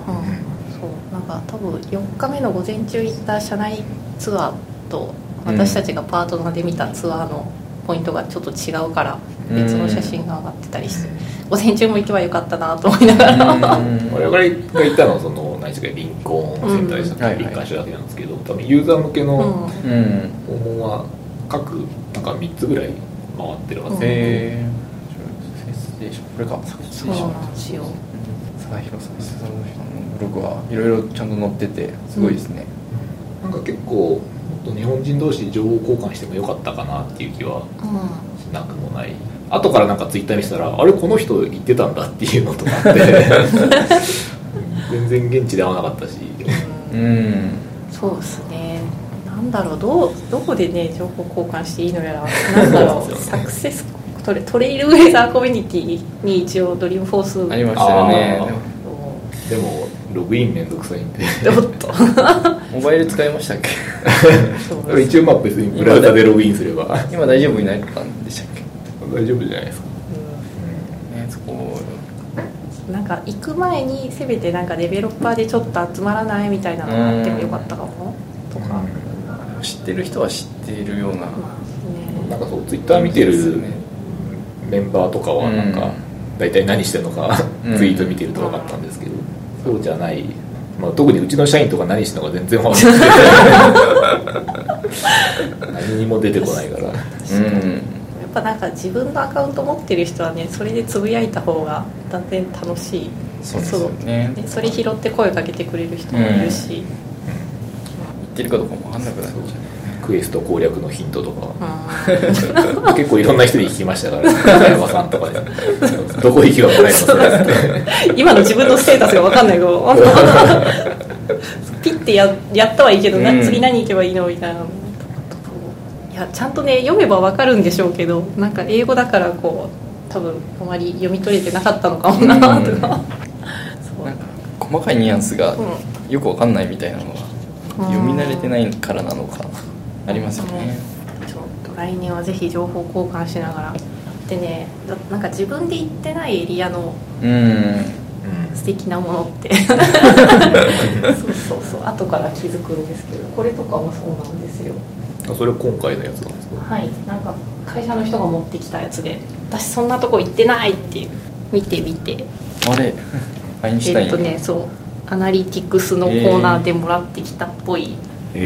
S3: そう。なんか多分4日目の午前中行った社内ツアーと私たちがパートナーで見たツアーのポイントがちょっと違うから別の写真が上がってたりして午前中も行けばよかったなと思いながら。
S1: うん。
S2: 我々が行ったのはその何ですかリンコーンセンターでしたっけ、
S1: うん
S2: 林間署だけなんですけど多分ユーザー向けの
S3: うん。
S1: うん
S2: 訪問は各なんか3つぐらい回ってるはず。で、
S3: うん。
S1: へえこれか。サクス
S3: そですよ。
S1: 佐賀弘さん鈴野さんのブログはいろいろちゃんと載っててすごいですね、
S2: なんか結構もっと日本人同士情報交換してもよかったかなっていう気は
S3: う
S2: しなくもない後からなんかツイッター見せたらあれこの人言ってたんだっていうのとかあって 全然現地で会わなかったし。
S3: ん
S1: うん。
S3: そうですね。なんだろうどうどこでね情報交換していいのやらなんだろう。
S2: そうですよ
S3: サクセストレトレイルウェザーコミュニティに一応ドリームフォース。
S1: ありましたよね。でも
S2: ログインめんどくさいんで。
S3: おっと。
S1: モバイル使いましたっけ？
S2: 一応まあ別にブラウザでログインすれば。
S1: 今大丈夫になったんでしたっけ？
S2: 大丈夫じゃないですか。
S1: ねそこ
S3: うんなんか行く前にせめてなんかデベロッパーでちょっと集まらないみたいなのがあってもよかったかも。とか、
S1: 知ってる人は知っているような。
S3: まあね。
S2: なんかそうツイッター見てるメンバーとかはなんか
S1: うん。
S2: 大体何してるのか
S1: うん。
S2: ツイート見てると分かったんですけどそうじゃない、まあ、特にうちの社員とか何してるのか全然分かんない。何にも出てこないから。
S1: うん
S3: ぱなんか自分のアカウント持ってる人はねそれでつぶやいた方が断然楽しい。
S1: そうですよね。
S3: でそれ拾って声かけてくれる人もいるし、
S1: 言ってるかどうかも分かんなくなっちゃう
S2: クエスト攻略のヒントとか。
S3: うん
S2: 結構いろんな人に聞きましたから中山さんとかで。どこ行きがないの
S3: 今の自分のステータスが分かんないけど。ピッてややったはいいけど、な
S1: うん。
S3: 次何行けばいいの？みたいないやちゃんとね読めば分かるんでしょうけどなんか英語だからこう多分あまり読み取れてなかったのかもなとか、
S1: うん。
S3: そう。
S1: なんか細かいニュアンスが
S3: う
S1: よく分かんないみたいなのが
S3: うん。
S1: 読み慣れてないからなのかありますよね。
S3: ちょっと来年はぜひ情報交換しながら。でねだなんか自分で行ってないエリアの
S1: うん。
S3: 素敵なものって。そうそうそう。後から気づくんですけどこれとかもそうなんですよ。
S2: うんそれ今回のやつなんですか？
S3: はいなんか会社の人が持ってきたやつで私そんなとこ行ってないっていう見てみて。
S1: あれ？アインシュタイン
S3: えっとねそうアナリティクスのコーナーでもらってきたっぽい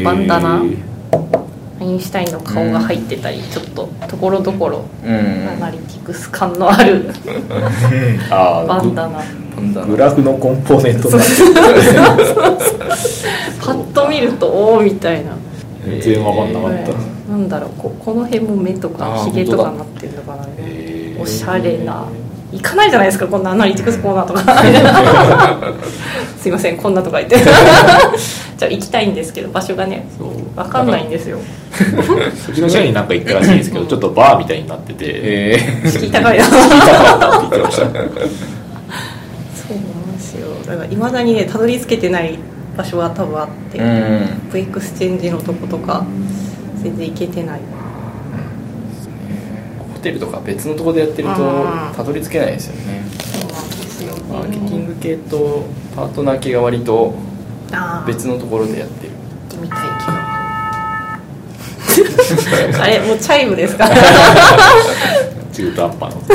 S3: バンダナ、アインシュタインの顔が入ってたり、ちょっとところどころ
S1: うん。
S3: アナリティクス感のある バンダナ。
S1: パンダ
S2: グラフのコンポーネント
S3: パッと見るとおおみたいな
S2: 全然分かんなかった、
S3: なんだろうここの辺も目とかひげとかなってるのかな。
S2: へー。
S3: おしゃれな。行かないじゃないですかこんなアナリティクスコーナーとか。すいませんこんなとか言って。じゃあ行きたいんですけど場所がね分かんないんですよ。
S2: うちの社員なんか行ったらしいんですけど ちょっとバーみたいになってて。
S1: え
S3: 敷居高いな
S2: 聞いたかなって言ってました。
S3: そうなんですよ。だからいまだにねたどり着けてない場所が多分あって、
S1: えうん。
S3: AppExchange のとことか全然行けてない。
S1: ホテルとか別のところでやってると
S3: うん。
S1: たどり着けないですよね。
S3: そうなんですよ
S1: マーケティング系とパートナー系が割と
S3: ああ
S1: 別のところでやってる。
S3: 行ってみたい。あれもうチャイムですか？
S2: 中途半端の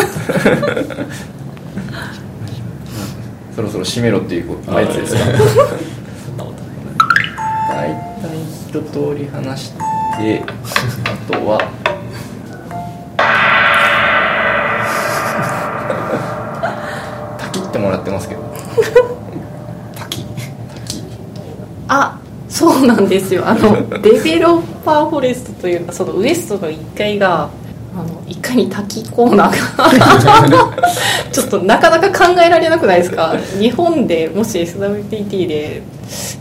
S1: そろそろ閉めろっていうやつですか？大体一通り話してあとは 滝ってもらってますけど。
S2: 滝。滝。
S3: あそうなんですよ。あのデベロッパーフォレストというかそのウエストの1階があの1階に滝コーナーが ちょっとなかなか考えられなくないですか？日本でもし SWPT で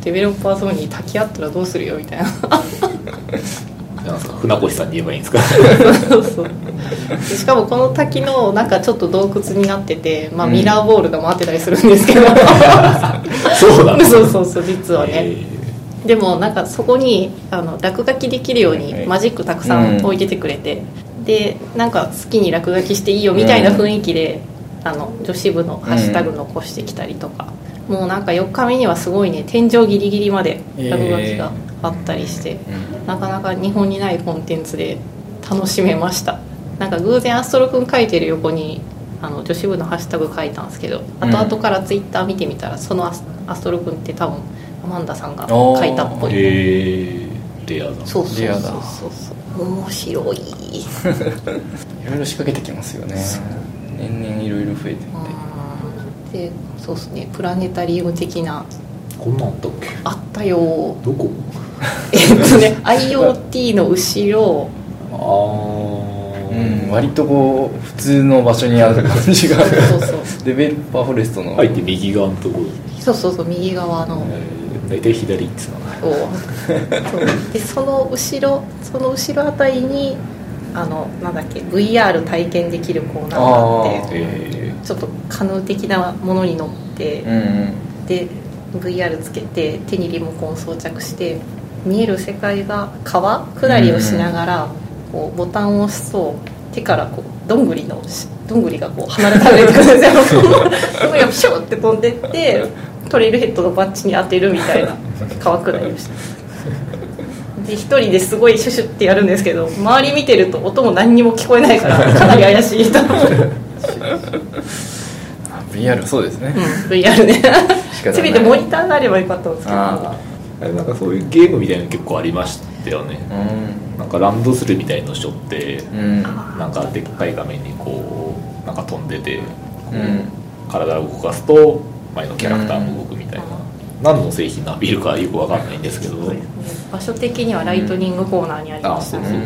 S3: デベロッパーゾーンに滝あったらどうするよみたいな。
S2: なんですか船越さんに言えばいいんですか？
S3: そうそうでしかもこの滝の中ちょっと洞窟になってて、まあ、
S1: うん。
S3: ミラーボールが回ってたりするんですけど、
S2: そうなんです
S3: そうそうそう実はね、
S2: え。
S3: でもなんかそこにあの落書きできるようにマジックたくさん置いててくれて、でなんか好きに落書きしていいよみたいな雰囲気で、あの女子部のハッシュタグ残してきたりとか、もうなんか4日目にはすごいね天井ギリギリまで落書きがあったりして、なかなか日本にないコンテンツで楽しめました。なんか偶然アストロくん書いてる横にあの女子部のハッシュタグ書いたんですけど
S1: うん。
S3: 後々からツイッター見てみたらそのアスアストロくんって多分アマンダさんが書いたっぽ
S2: ー、
S3: い。
S2: えー、レアだ。
S3: そうそうそうそう。そう面白い。
S1: いろいろ仕掛けてきますよね。年々いろいろ増えてって。
S3: うんでそうですねプラネタリウム的な。
S2: こんなんあったっけ？
S3: あったよ。
S2: どこ？
S3: えっとね IoT の後ろ。
S2: ああ
S1: うん割とこう普通の場所にある感じが。
S3: そうそう
S1: デベロッパーフォレストの。
S2: 入って右側のとこ？ろに、
S3: そうそうそう右側の。
S2: えー、大体左って言ってたな
S3: そう。そうでその後ろその後ろあたりにあのなんだっけ VR 体験できるコーナーがあって。
S1: あー。
S2: え
S3: ちょっとカヌー的なものに乗って、
S1: うんうん。
S3: で VR つけて手にリモコン装着して見える世界が川下りをしながら、こうボタンを押すと手からこうどんぐりのしどんぐりがこう離れ離れてくるんで そこがピシューって飛んでってトレイルヘッドのバッジに当てるみたいな 川下りをして。で一人ですごいシュシュってやるんですけど周り見てると音も何にも聞こえないからかなり怪しい人、う。ん、
S1: あ VR そうですね。
S3: VR ね。
S1: 仕方ない。
S3: せめてモニターがあればよかったんですけど。
S1: あ
S2: あれなんかそういうゲームみたいなの結構ありましたよね。
S1: あ
S2: なんかランドセルみたいのしょって
S1: うん。うん
S2: なんかでっかい画面にこうなんか飛んでて、こう
S1: うん。
S2: 体を動かすと前のキャラクターも動くみたいな、何の製品のアピールかよくわかんないんですけど。
S3: 場所的にはライトニングコーナーにありましたね、
S2: うん。あ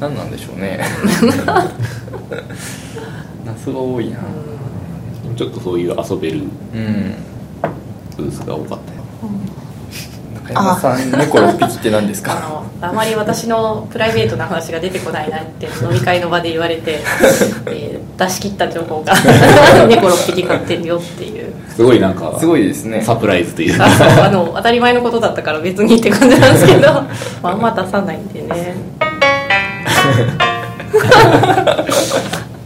S2: そう
S1: 何なんでしょうね 夏が多いな。
S2: ちょっとそういう遊べる
S1: うん。
S2: ブースが多かったよ。
S1: 中山さん猫6匹って何です
S3: あ
S1: か
S3: のあまり私のプライベートな話が出てこないなって飲み会の場で言われて、えー出し切った情報が 猫6匹飼ってるよっていう。
S2: すごいなんか
S1: すごいですね。
S2: サプライズという
S3: あそうあの当たり前のことだったから別にって感じなんですけど まああんま出さないんでね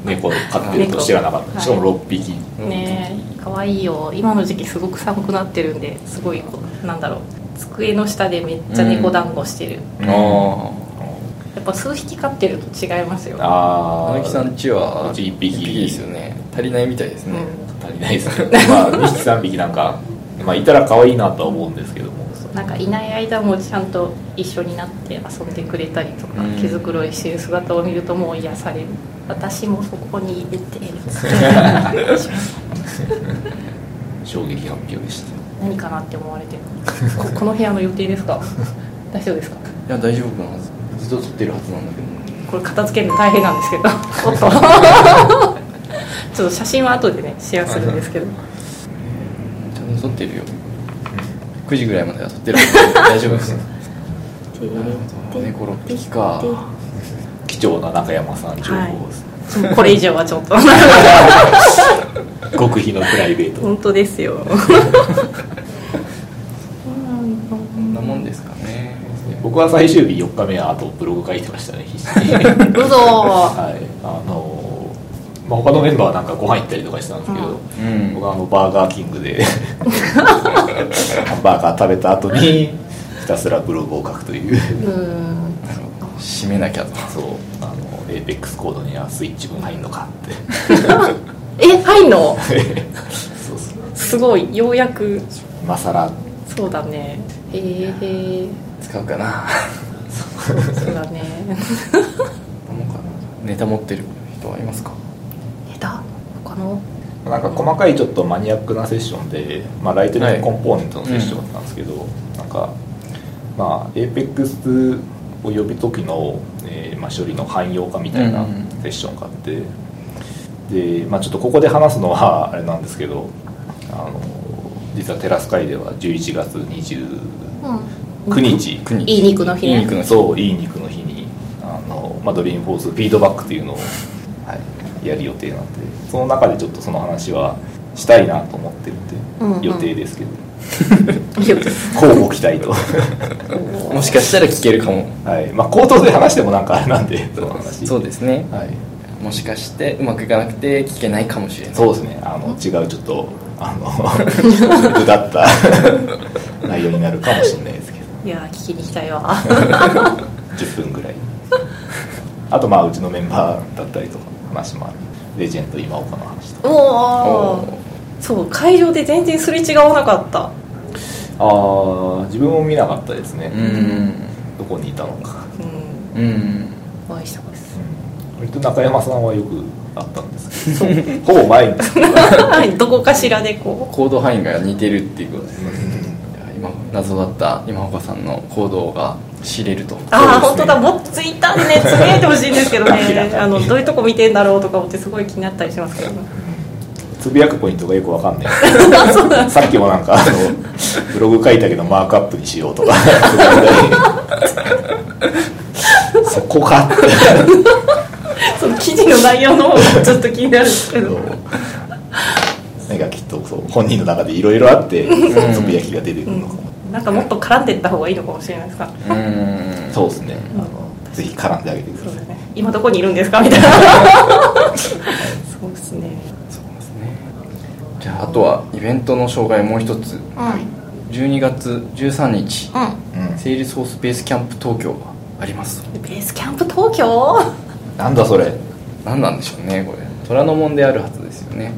S2: 猫飼ってると知らなかった。
S3: 猫。
S2: しかも6匹、
S3: ねえ可愛いよ。今の時期すごく寒くなってるんですごいこうなんだろう。机の下でめっちゃ猫団子してる、
S1: あ
S3: やっぱ数匹飼ってると違いますよ。
S2: ああ
S1: あ青木さんちは
S2: うち一匹。
S1: 一匹ですよね。足りないみたいですね、
S2: 足りないですね。まあ2匹3匹なんか。まあいたら可愛いなとは思うんですけど。も
S3: なんかいない間もちゃんと一緒になって遊んでくれたりとか、
S1: うん。
S3: 毛づくろいしてる姿を見るともう癒される。私もそこに入れて
S2: 衝撃発表でした。
S3: 何かなって思われてる。ここの部屋の予定ですか？大丈夫ですか？
S1: いや大丈夫な。はずずっと撮ってるはずなんだけど。
S3: これ片付けるの大変なんですけど。おっと。ちょっと写真は後でねシェアするんですけど。
S1: 楽撮ってるよ9時ぐらいまでは撮ってるから大丈夫ですよ。猫6匹か。
S2: 貴重な中山さん情報
S3: はい。
S2: です、
S3: もうこれ以上はちょっと。
S2: 極秘のプライベート。
S3: 本当ですよ。
S1: こんなもんですかね。
S2: 僕は最終日4日目はあとブログ書いてましたね必死に。
S3: うぞ
S2: はい。あのまあ、他のメンバーはなんかご飯行ったりとかしてたんですけど、
S1: うん。
S2: 僕はあのバーガーキングで。ハ ンバーガー食べた後にひたすらブログを書くという。
S3: うん。
S1: 締めなきゃと。
S2: そう。あのエーペックスコードにはスイッチ分入んのかって。
S3: え入んの？
S2: そうそう。
S3: すごい。ようやく。
S2: 今更
S3: そうだね。へえ
S1: 使うかな。
S3: そうだね。
S1: ネタ持ってる人はいますか？
S3: えだ他の
S2: なんか細かいちょっとマニアックなセッションで、まあ、ライトニングコンポーネントのセッションだったんですけど、なんかまあ APEX を呼ぶ時の、えーまあ、処理の汎用化みたいな
S1: うん
S2: セッションがあって、で、まあ、ちょっとここで話すのはあれなんですけどあの実はテラス会では11月29日、
S1: 国
S3: いい肉の日。ね
S1: いい肉の日
S2: そういい肉の日にあの、まあ、ドリームフォースフィードバックっていうのを、はい、やる予定なんでその中でちょっとその話はしたいなと思ってる
S3: うんうん。
S2: って予定ですけど、交互期待と。
S1: もしかしたら聞けるかも。
S2: はい。まあ口頭で話してもなんかあれなんでその話。
S1: そうですね。
S2: はい。
S1: もしかしてうまくいかなくて聞けないかもしれない。
S2: そうですね。あの違うちょっとあの うだった内容になるかもしれないですけど。
S3: いや聞きに行きたいわ
S2: 10分ぐらい。あとまあうちのメンバーだったりとか話もあるレジェンド今岡の話とか。
S3: おおそう会場で全然すれ違わなかった。
S2: ああ自分も見なかったですね、
S1: うん。
S2: どこにいたのか、
S3: うん。
S1: うん。
S3: お会いしたです。
S2: 割と中山さんはよくあったんですけど。ほぼ
S3: どこかしらでこ
S1: 行動範囲が似てるっていうことで。すね今謎だった今岡さんの行動が知れると。
S3: うああ、本当だ。もっとツイッターでね つぶやいてほしいんですけどね。あのどういうとこ見てんだろうとか思ってすごい気になったりしますけど。
S2: つぶやくポイントがよくわかんない。さっきもなんかあのブログ書いたけどマークアップにしようとか。そこか。って
S3: その記事の内容の方がちょっと気になるんですけど。
S2: 何かきっとそう本人の中でいろいろあってつぶやきが出てくるのかも、
S3: なんかもっと絡んでいった方がいいのかもしれないですか。
S1: うん。
S2: そうですね。あのぜひ絡んであげてください。
S3: そうだね。今どこにいるんですか？みたいな。そうですね。
S1: そうですね。じゃああとはイベントの障害もう一つ。
S3: う
S1: 12月13日
S3: んうん
S2: うん。
S1: セールスフォースベースキャンプ東京があります。
S3: ベースキャンプ東京？
S2: なんだそれ。
S1: 何なんでしょうねこれ。虎ノ門であるはずですよね。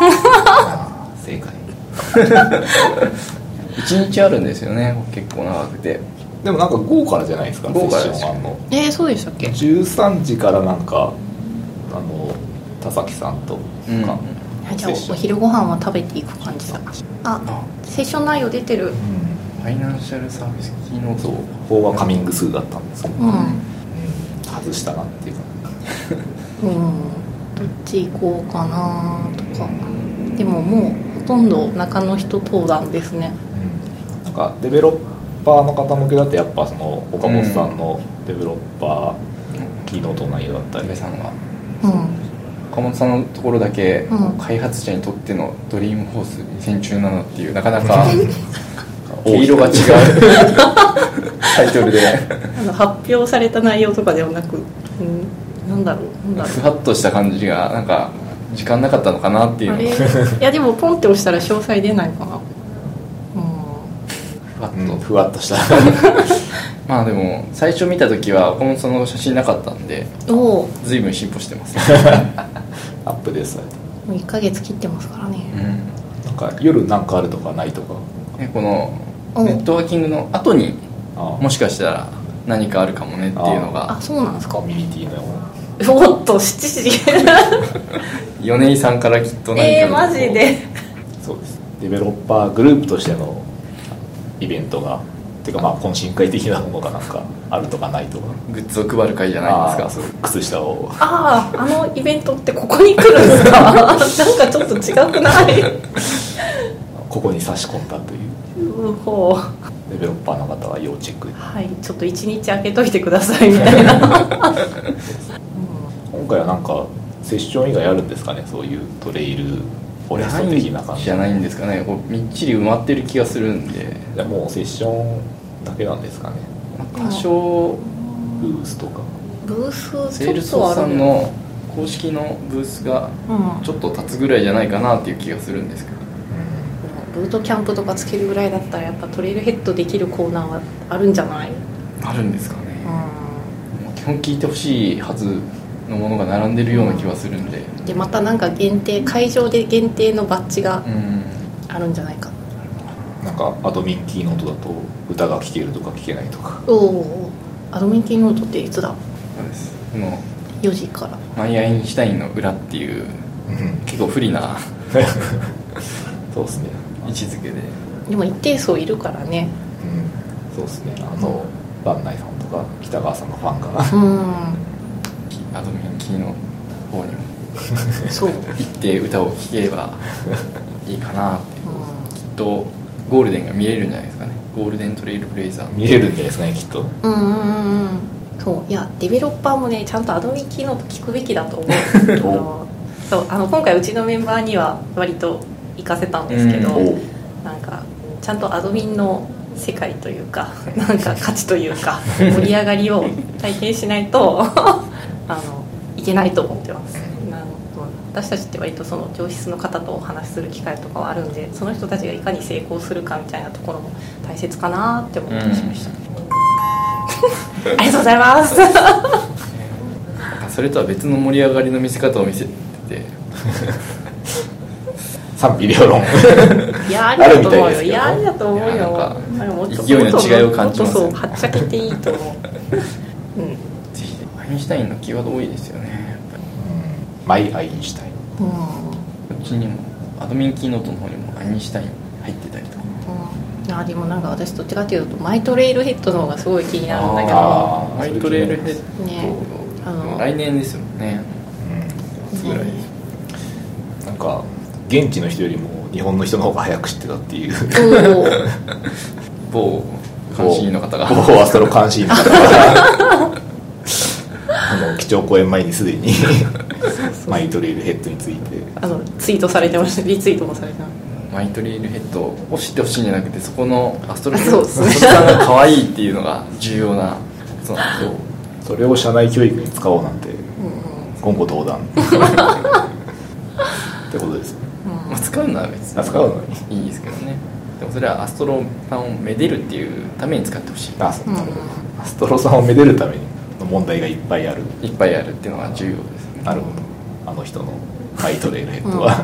S2: 正解
S1: 1日あるんですよね結構長くて。
S2: でもなんか午後からじゃないですか
S1: 午後から
S2: セッションあんの。
S3: えー、そうでしたっけ
S2: ？13時からなんかあの田崎さんと
S1: うん
S2: か、
S3: じゃあお昼ご飯は食べていく感じだ。あ
S1: あ
S3: セッション内容出てる。
S2: うん。
S1: ファイナンシャルサービスキーノー
S2: そう。
S1: ト
S2: 法はカミングスーだったんですけど、
S3: うん。
S2: うん。外したなっていう。か
S3: うん。どっち行こうかなとか。でももうほとんど中の人登壇ですね
S2: かデベロッパーの方向けだとやっぱその岡本さんのデベロッパーキーノート内容だったり、
S1: 安部さんが
S3: うん。
S1: 岡本さんのところだけ、
S3: うん。
S1: 開発者にとってのドリームホース2000中なのっていうなかなか 毛色が違う。タイトルで。
S3: あの発表された内容とかではなく、うん、なんだろうなんだ
S1: ふ
S3: ろ
S1: わっとした感じがなんか時間なかったのかなっていう。
S3: いやでもポンって押したら詳細出ないかな
S1: ふわっと、
S2: うんふわっとした。
S1: まあでも最初見た時は岡本さんの写真なかったんで随分進歩してます、
S2: アップデートされて
S3: もう1ヶ月切ってますからね。
S1: うん。
S2: なんか夜なんかあるとかないとか？
S1: ね、この
S3: う。ん
S1: ネットワーキングの後に
S2: あ
S1: もしかしたら何かあるかもねっていうの
S3: あ
S1: が
S3: そうなんですか？
S2: コミュニティの
S3: おっと7時？
S1: 米井さんからきっと何か
S3: えー、
S1: の
S3: マジで。
S2: そうです。デベロッパーグループとしてのイベントが。ていうかまあ懇親会的なものがなんかあるとかないとか。
S1: グッズを配る会じゃないですか？
S2: そう靴下を。
S3: あああのイベントってここに来るんですか？なんかちょっと違くない？
S2: ここに差し込んだという。
S3: うほう。
S2: デベロッパーの方は要チェック。
S3: はいちょっと一日開けといてくださいみたいな、うん。
S2: 今回はなんかセッション以外あるんですかね？そういうトレイルフォレスト的な感じ。
S1: じゃないんですかね。こうみっちり埋まってる気がするんで。
S2: じゃあもうセッションだけなんですかね。
S1: 多少
S2: ブースとか。
S3: ブース
S1: セールスフォさんの公式のブースが
S3: うん。
S1: ちょっと立つぐらいじゃないかなっていう気がするんですけど。
S3: ブートキャンプとかつけるぐらいだったらやっぱトレイルヘッドできるコーナーはあるんじゃない、
S1: あるんですかね。
S3: う
S1: もう基本聞いてほしいはずのものが並んでるような気はするんで。
S3: ん、でまたなんか限定会場で限定のバッジが
S1: うん。
S3: あるんじゃないか。
S2: なんかアドミンキーノートだと歌が聴けるとか聴けないとか。
S3: おおアドミンキーノートっていつだ？
S1: そうです。この
S3: 4時から。
S1: マイ・アインシュタインの裏っていう
S2: うん。
S1: 結構不利な
S2: そうですね。
S1: 位置づけで。
S3: でも一定数いるからね。
S2: うん。そうですね。あのバンナイさんとか北川さんのファンが。
S3: うん
S1: アドミンキーの方にも
S3: そう、
S1: 行って歌を聴ければいいかなって。
S3: う
S1: きっとゴールデンが見れるんじゃないですかね。ゴールデントレイルブレイザー。
S2: 見れるんじゃないですかねきっと。
S3: ん、うんうんうんうん。そう。いやデベロッパーもねちゃんとアドミンキーノート聞くべきだと思うそう。あの今回うちのメンバーには割と行かせたんですけど、
S1: うん。
S3: なんかちゃんとアドミンの世界というか なんか価値というか盛り上がりを体験しないとあのいけないと思ってます。私たちって割とその上質の方とお話しする機会とかはあるんでその人たちがいかに成功するかみたいなところも大切かなって思ったりしました、ありがとうございます。
S1: それとは別の盛り上がりの見せ方を見せてて。
S2: 賛否両論。
S3: いやありだと思うよいやありだと思うよ。
S1: いやなんか
S3: あれもっと
S1: 勢いの違いを感じます
S3: もっとそうはっちゃけていいと思う
S1: インシュタインのキーワード多いですよねやっぱり。
S2: マイ・アインシュタイン。
S3: うん。
S1: こっちにもアドミンキーノートの方にもアインシュタイン入ってたりとか。
S3: うん、あでもなんか私どっちかっていうとマイトレイルヘッドの方がすごい気になるんだけど。
S1: マイトレールヘッド、
S3: ね。あの。
S1: 来年ですよね。夏ぐらい、
S3: ね
S2: なんか現地の人よりも日本の人の方が早く知ってたっていう。
S1: 某監視員の方が。
S2: 某アストロ監視員の方が あの基調講演前にすでに マイトレイルヘッドについて。
S3: あのツイートされてました。リツイートもされてま
S1: マイトレールヘッドを知ってほしいんじゃなくてそこのアストロ
S3: あそうです。ね
S1: アストロさんが可愛いっていうのが 重要なそうなんですよ
S2: それを社内教育に使おうなんて
S3: うん。
S2: 言語道断。ってことです
S1: まあ、使うのは別
S2: あ使うのに。
S1: いいですけどね。でもそれはアストロさんをめでるっていうために使ってほしい。
S2: あそう。
S3: うん。
S2: なるほどアストロさんをめでるための問題がいっぱいある。
S1: いっぱいあるっていうのが重要ですね。
S2: なるほど。あの人のマイトレイルヘッドは、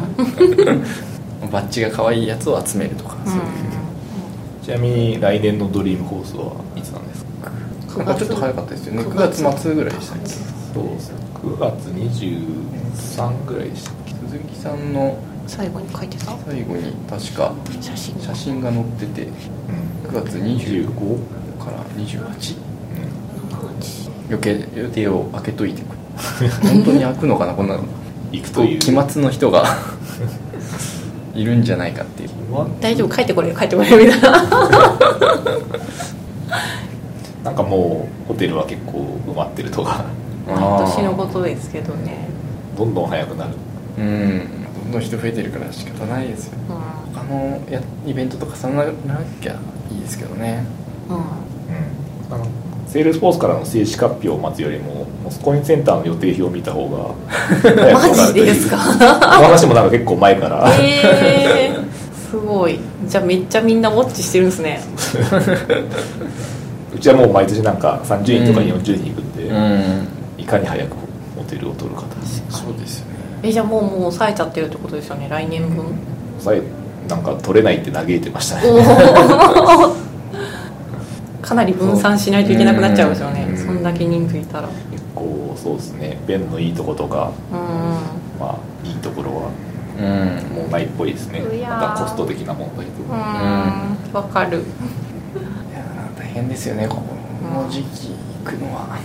S1: バッジが可愛いやつを集めるとか、そういう
S2: ちなみに来年のドリームコースはいつなんですか？
S1: なんかちょっと早かったですよね。
S3: 9
S1: 9
S3: 月
S1: 月末ぐらいでしたっけ？
S2: そうですね。9月23ぐらいでしたっけ？
S1: 鈴木さんの
S3: 最後に書いてた？
S1: 最後に確か
S3: 写真。
S1: 写真が載ってて
S2: うん。
S1: 9月25
S2: 25
S1: から28
S2: うん
S1: 余計予定を開けといて 本当に開くのかなこんな
S2: 行くという。
S1: 期末の人が。いるんじゃないかっていう。
S3: 大丈夫書いてこれ書いてこれみたいな。
S2: なんかもうホテルは結構埋まってるとか。
S3: 毎年のことですけどね。
S2: どんどん早くなる。
S1: うん。どんどん人増えてるから仕方ないですよ。
S3: うん。
S1: 他のやイベントとかさななきゃいいですけどね。
S3: うん。
S2: うん。あのセールスフォースからの正式発表を待つよりも Moscone Center の予定表を見た方が
S3: マジですか？
S2: 話もなんか結構前から。
S3: えー、すごい。じゃあめっちゃみんなウォッチしてるんですね。
S2: うちはもう毎年なんか30人とか40人行くんで、
S1: ん。
S2: いかに早くホテルを取るかと
S1: そうですよね。
S3: えじゃあもうもう抑えちゃってるってことですよね来年分？
S2: さえなんか取れないって嘆いてましたね
S3: かなり分散しないといけなくなっちゃうんですよね。
S2: うん。
S3: そんだけ人数いたら。
S2: 結構そうですね。ペンのいいとことか
S3: うん。
S2: まあいいところは
S1: うん。
S2: もうないっぽいですね。またコスト的な問題と。
S3: う
S2: か
S3: ん。わかる。
S1: いや大変ですよねこの時期行くのは、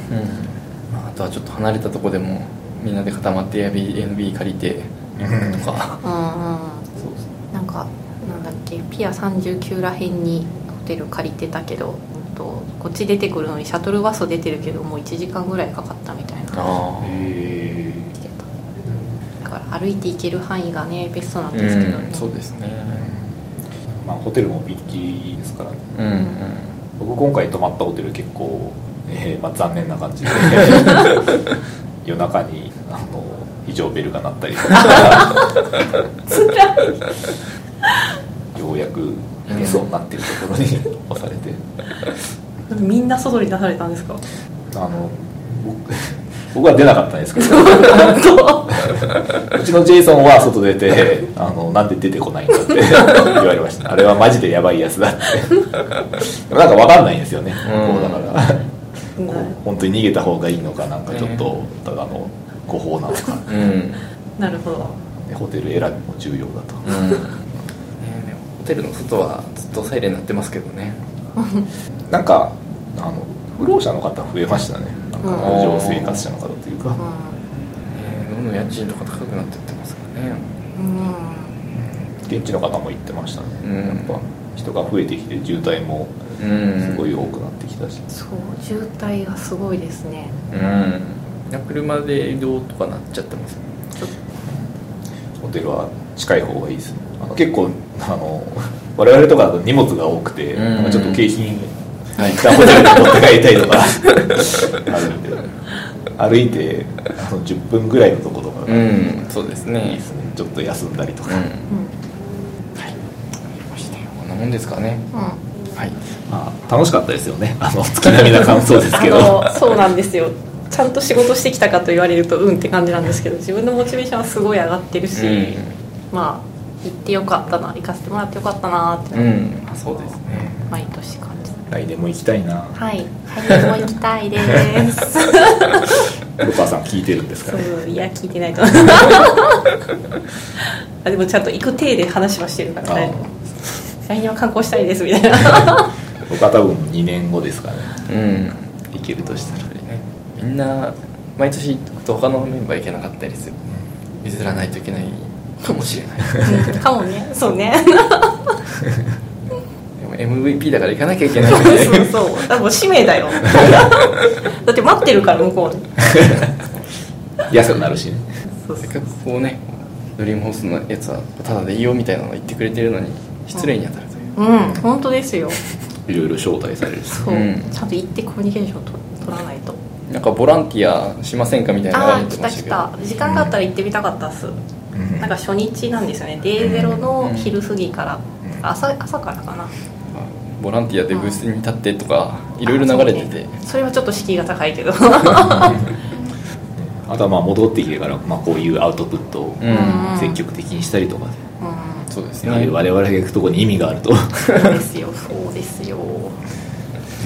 S1: まあ、あとはちょっと離れたとこでもみんなで固まって Airbnb 借りて行くとか。
S3: うんうん。
S2: そうですね
S3: なんかなんだっけピア39らへんにホテル借りてたけどうんとこっち出てくるのにシャトルバス出てるけどもう1時間ぐらいかかったみたいな。
S1: あ
S2: へ
S3: だから歩いて行ける範囲がねベストなん
S1: あ
S3: ですけどね、
S1: うんそうですね。
S2: まあホテルもびっきりですから。ね
S1: うんうん。
S2: 僕今回泊まったホテル結構、えーまあ、残念な感じで。夜中にあの非常ベルが鳴ったり。とかようやく寝そうになってるところに押されて。
S3: みんな外に出されたんですか？
S2: あの僕 僕は出なかったんですけど。うちのジェイソンは外出てあのなんで出てこないんだって 言われました。あれはマジでやばいやつだって。なんか分かんないんですよね、
S1: うん。
S2: こうだから。本当に逃げた方がいいのかなんかちょっとただの誤報なのか、
S1: うん。
S3: なるほど。
S2: でホテル選びも重要だと、
S1: うんホテルの外はずっとサイレン鳴ってますけどね。
S2: なんかあの不老者の方増えましたね。なんか
S3: うん。
S2: 路上生活者の方というか、
S3: う
S1: ねどんどん家賃とか高くなってってますからね。
S3: ん、うん。
S2: 現地の方も言ってましたね、
S1: うん。
S2: やっぱ人が増えてきて渋滞も
S1: うん。
S2: すごい多くなってきたし、
S3: そう渋滞がすごいですね。
S1: うん。車で移動とかなっちゃってますね
S2: ホテルは近い方がいいですね結構あの我々とかだと荷物が多くて、
S1: うん。
S2: ちょっと景品
S1: はい
S2: 一旦ホテルに持って帰りたいとか。あるんで歩いてあの10分ぐらいのとことか
S1: うんそうですね。
S2: ですね。ちょっと休んだりとか、
S1: うん。
S3: うん。
S1: ましたよこんなもんですかね。
S3: うん。
S1: はい。
S2: まあ、楽しかったですよね。あの月並みな感想ですけ
S3: あ
S2: ど
S3: のそうなんですよ。ちゃんと仕事してきたかと言われるとうんって感じなんですけど自分のモチベーションはすごい上がってるし、
S1: うん。
S3: まあ行ってよかったな行かせてもらってよかったなって、
S1: うん。あそうですね。
S3: 毎年感じ。
S2: 来年も行きたいな。
S3: はい。はいもう行きたいです。
S2: ルパさん聞いてるんですか
S3: そ
S2: ね。
S3: ういや聞いてないと。あでもちゃんと行く体で話はしてるからね。来年は観光したいですみたいな。
S2: 僕は多分2年後ですかね。
S1: うん。
S2: 行けるとしたら
S1: ね。みんな毎年行くと他のメンバー行けなかったりする。譲らないといけないかもしれない。
S3: うん。かもね。そうね。
S1: でも MVP だから行かなきゃいけない。の
S3: そう
S1: で
S3: そうそう。だもう使命だよ。だって待ってるから向こうに。
S2: 安くなるしね。
S3: そう
S1: せっかくこうねドリームホースのやつはタダでいいよみたいなのを言ってくれてるのに失礼に当たるという。
S3: うん。本当ですよ。
S2: いろいろ招待される。し
S3: そう、
S1: うん
S3: ちゃんと行ってコミュニケーションと取らないと。
S1: なんかボランティアしませんかみたいなのが
S3: ああ来
S1: た
S3: 来た。時間があったら行ってみたかったっす、
S2: うん
S3: なんか初日なんですよね。Day0 の昼過ぎから、
S2: うん。
S3: 朝朝からかな。
S1: ボランティアでブースに立ってとかいろいろ流れてて。
S3: あそれはちょっと敷居が高いけど。
S2: あとはまあ戻ってきてから、まあ、こういうアウトプットを
S1: うん。
S2: 積極的にしたりとか。で、
S3: う
S1: そうですね。
S2: 我々が行くところに意味があると。
S3: そうですよ。そうですよ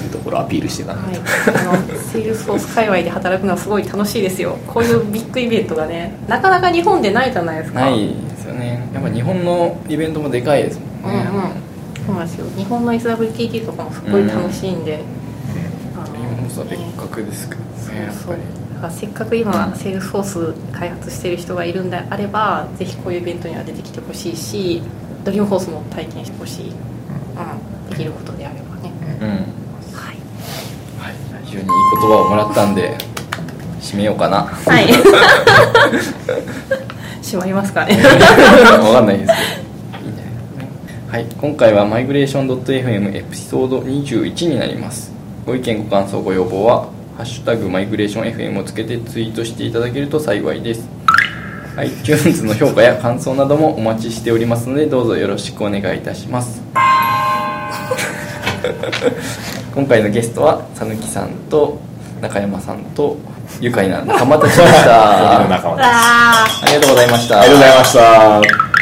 S2: うところをアピールしていかない
S3: はい。
S2: と、
S3: あのセールスフォース界隈で働くのはすごい楽しいですよ。こういうビッグイベントがねなかなか日本でないじゃないですか。
S1: ないですよね。やっぱ日本のイベントもでかいですもんね、
S3: うんうん。そうなんですよ。日本の SWTT とかもすごい楽しいんで、あの
S1: Dreamforce は別格ですけどねやっ
S3: そう
S1: ぱり
S3: だからせっかく今セールスフォース開発してる人がいるんであればぜひこういうイベントには出てきてほしいし Dreamforce も体験してほしい、うん、できることであればね、
S1: うん非常にいい言葉をもらったんで締めようかな。
S3: はい。閉まりますかね。
S1: わかんないですはい今回はマイグレーション .fm エピソード21になります。ご意見ご感想ご要望は「ハッシュタグマイグレーション FM」をつけてツイートしていただけると幸いです。iTunes の評価や感想などもお待ちしておりますのでどうぞよろしくお願いいたします今回のゲストはさぬきさんと中山さんと愉快な仲間たちでした。ありがとうございました。
S2: ありがとうございました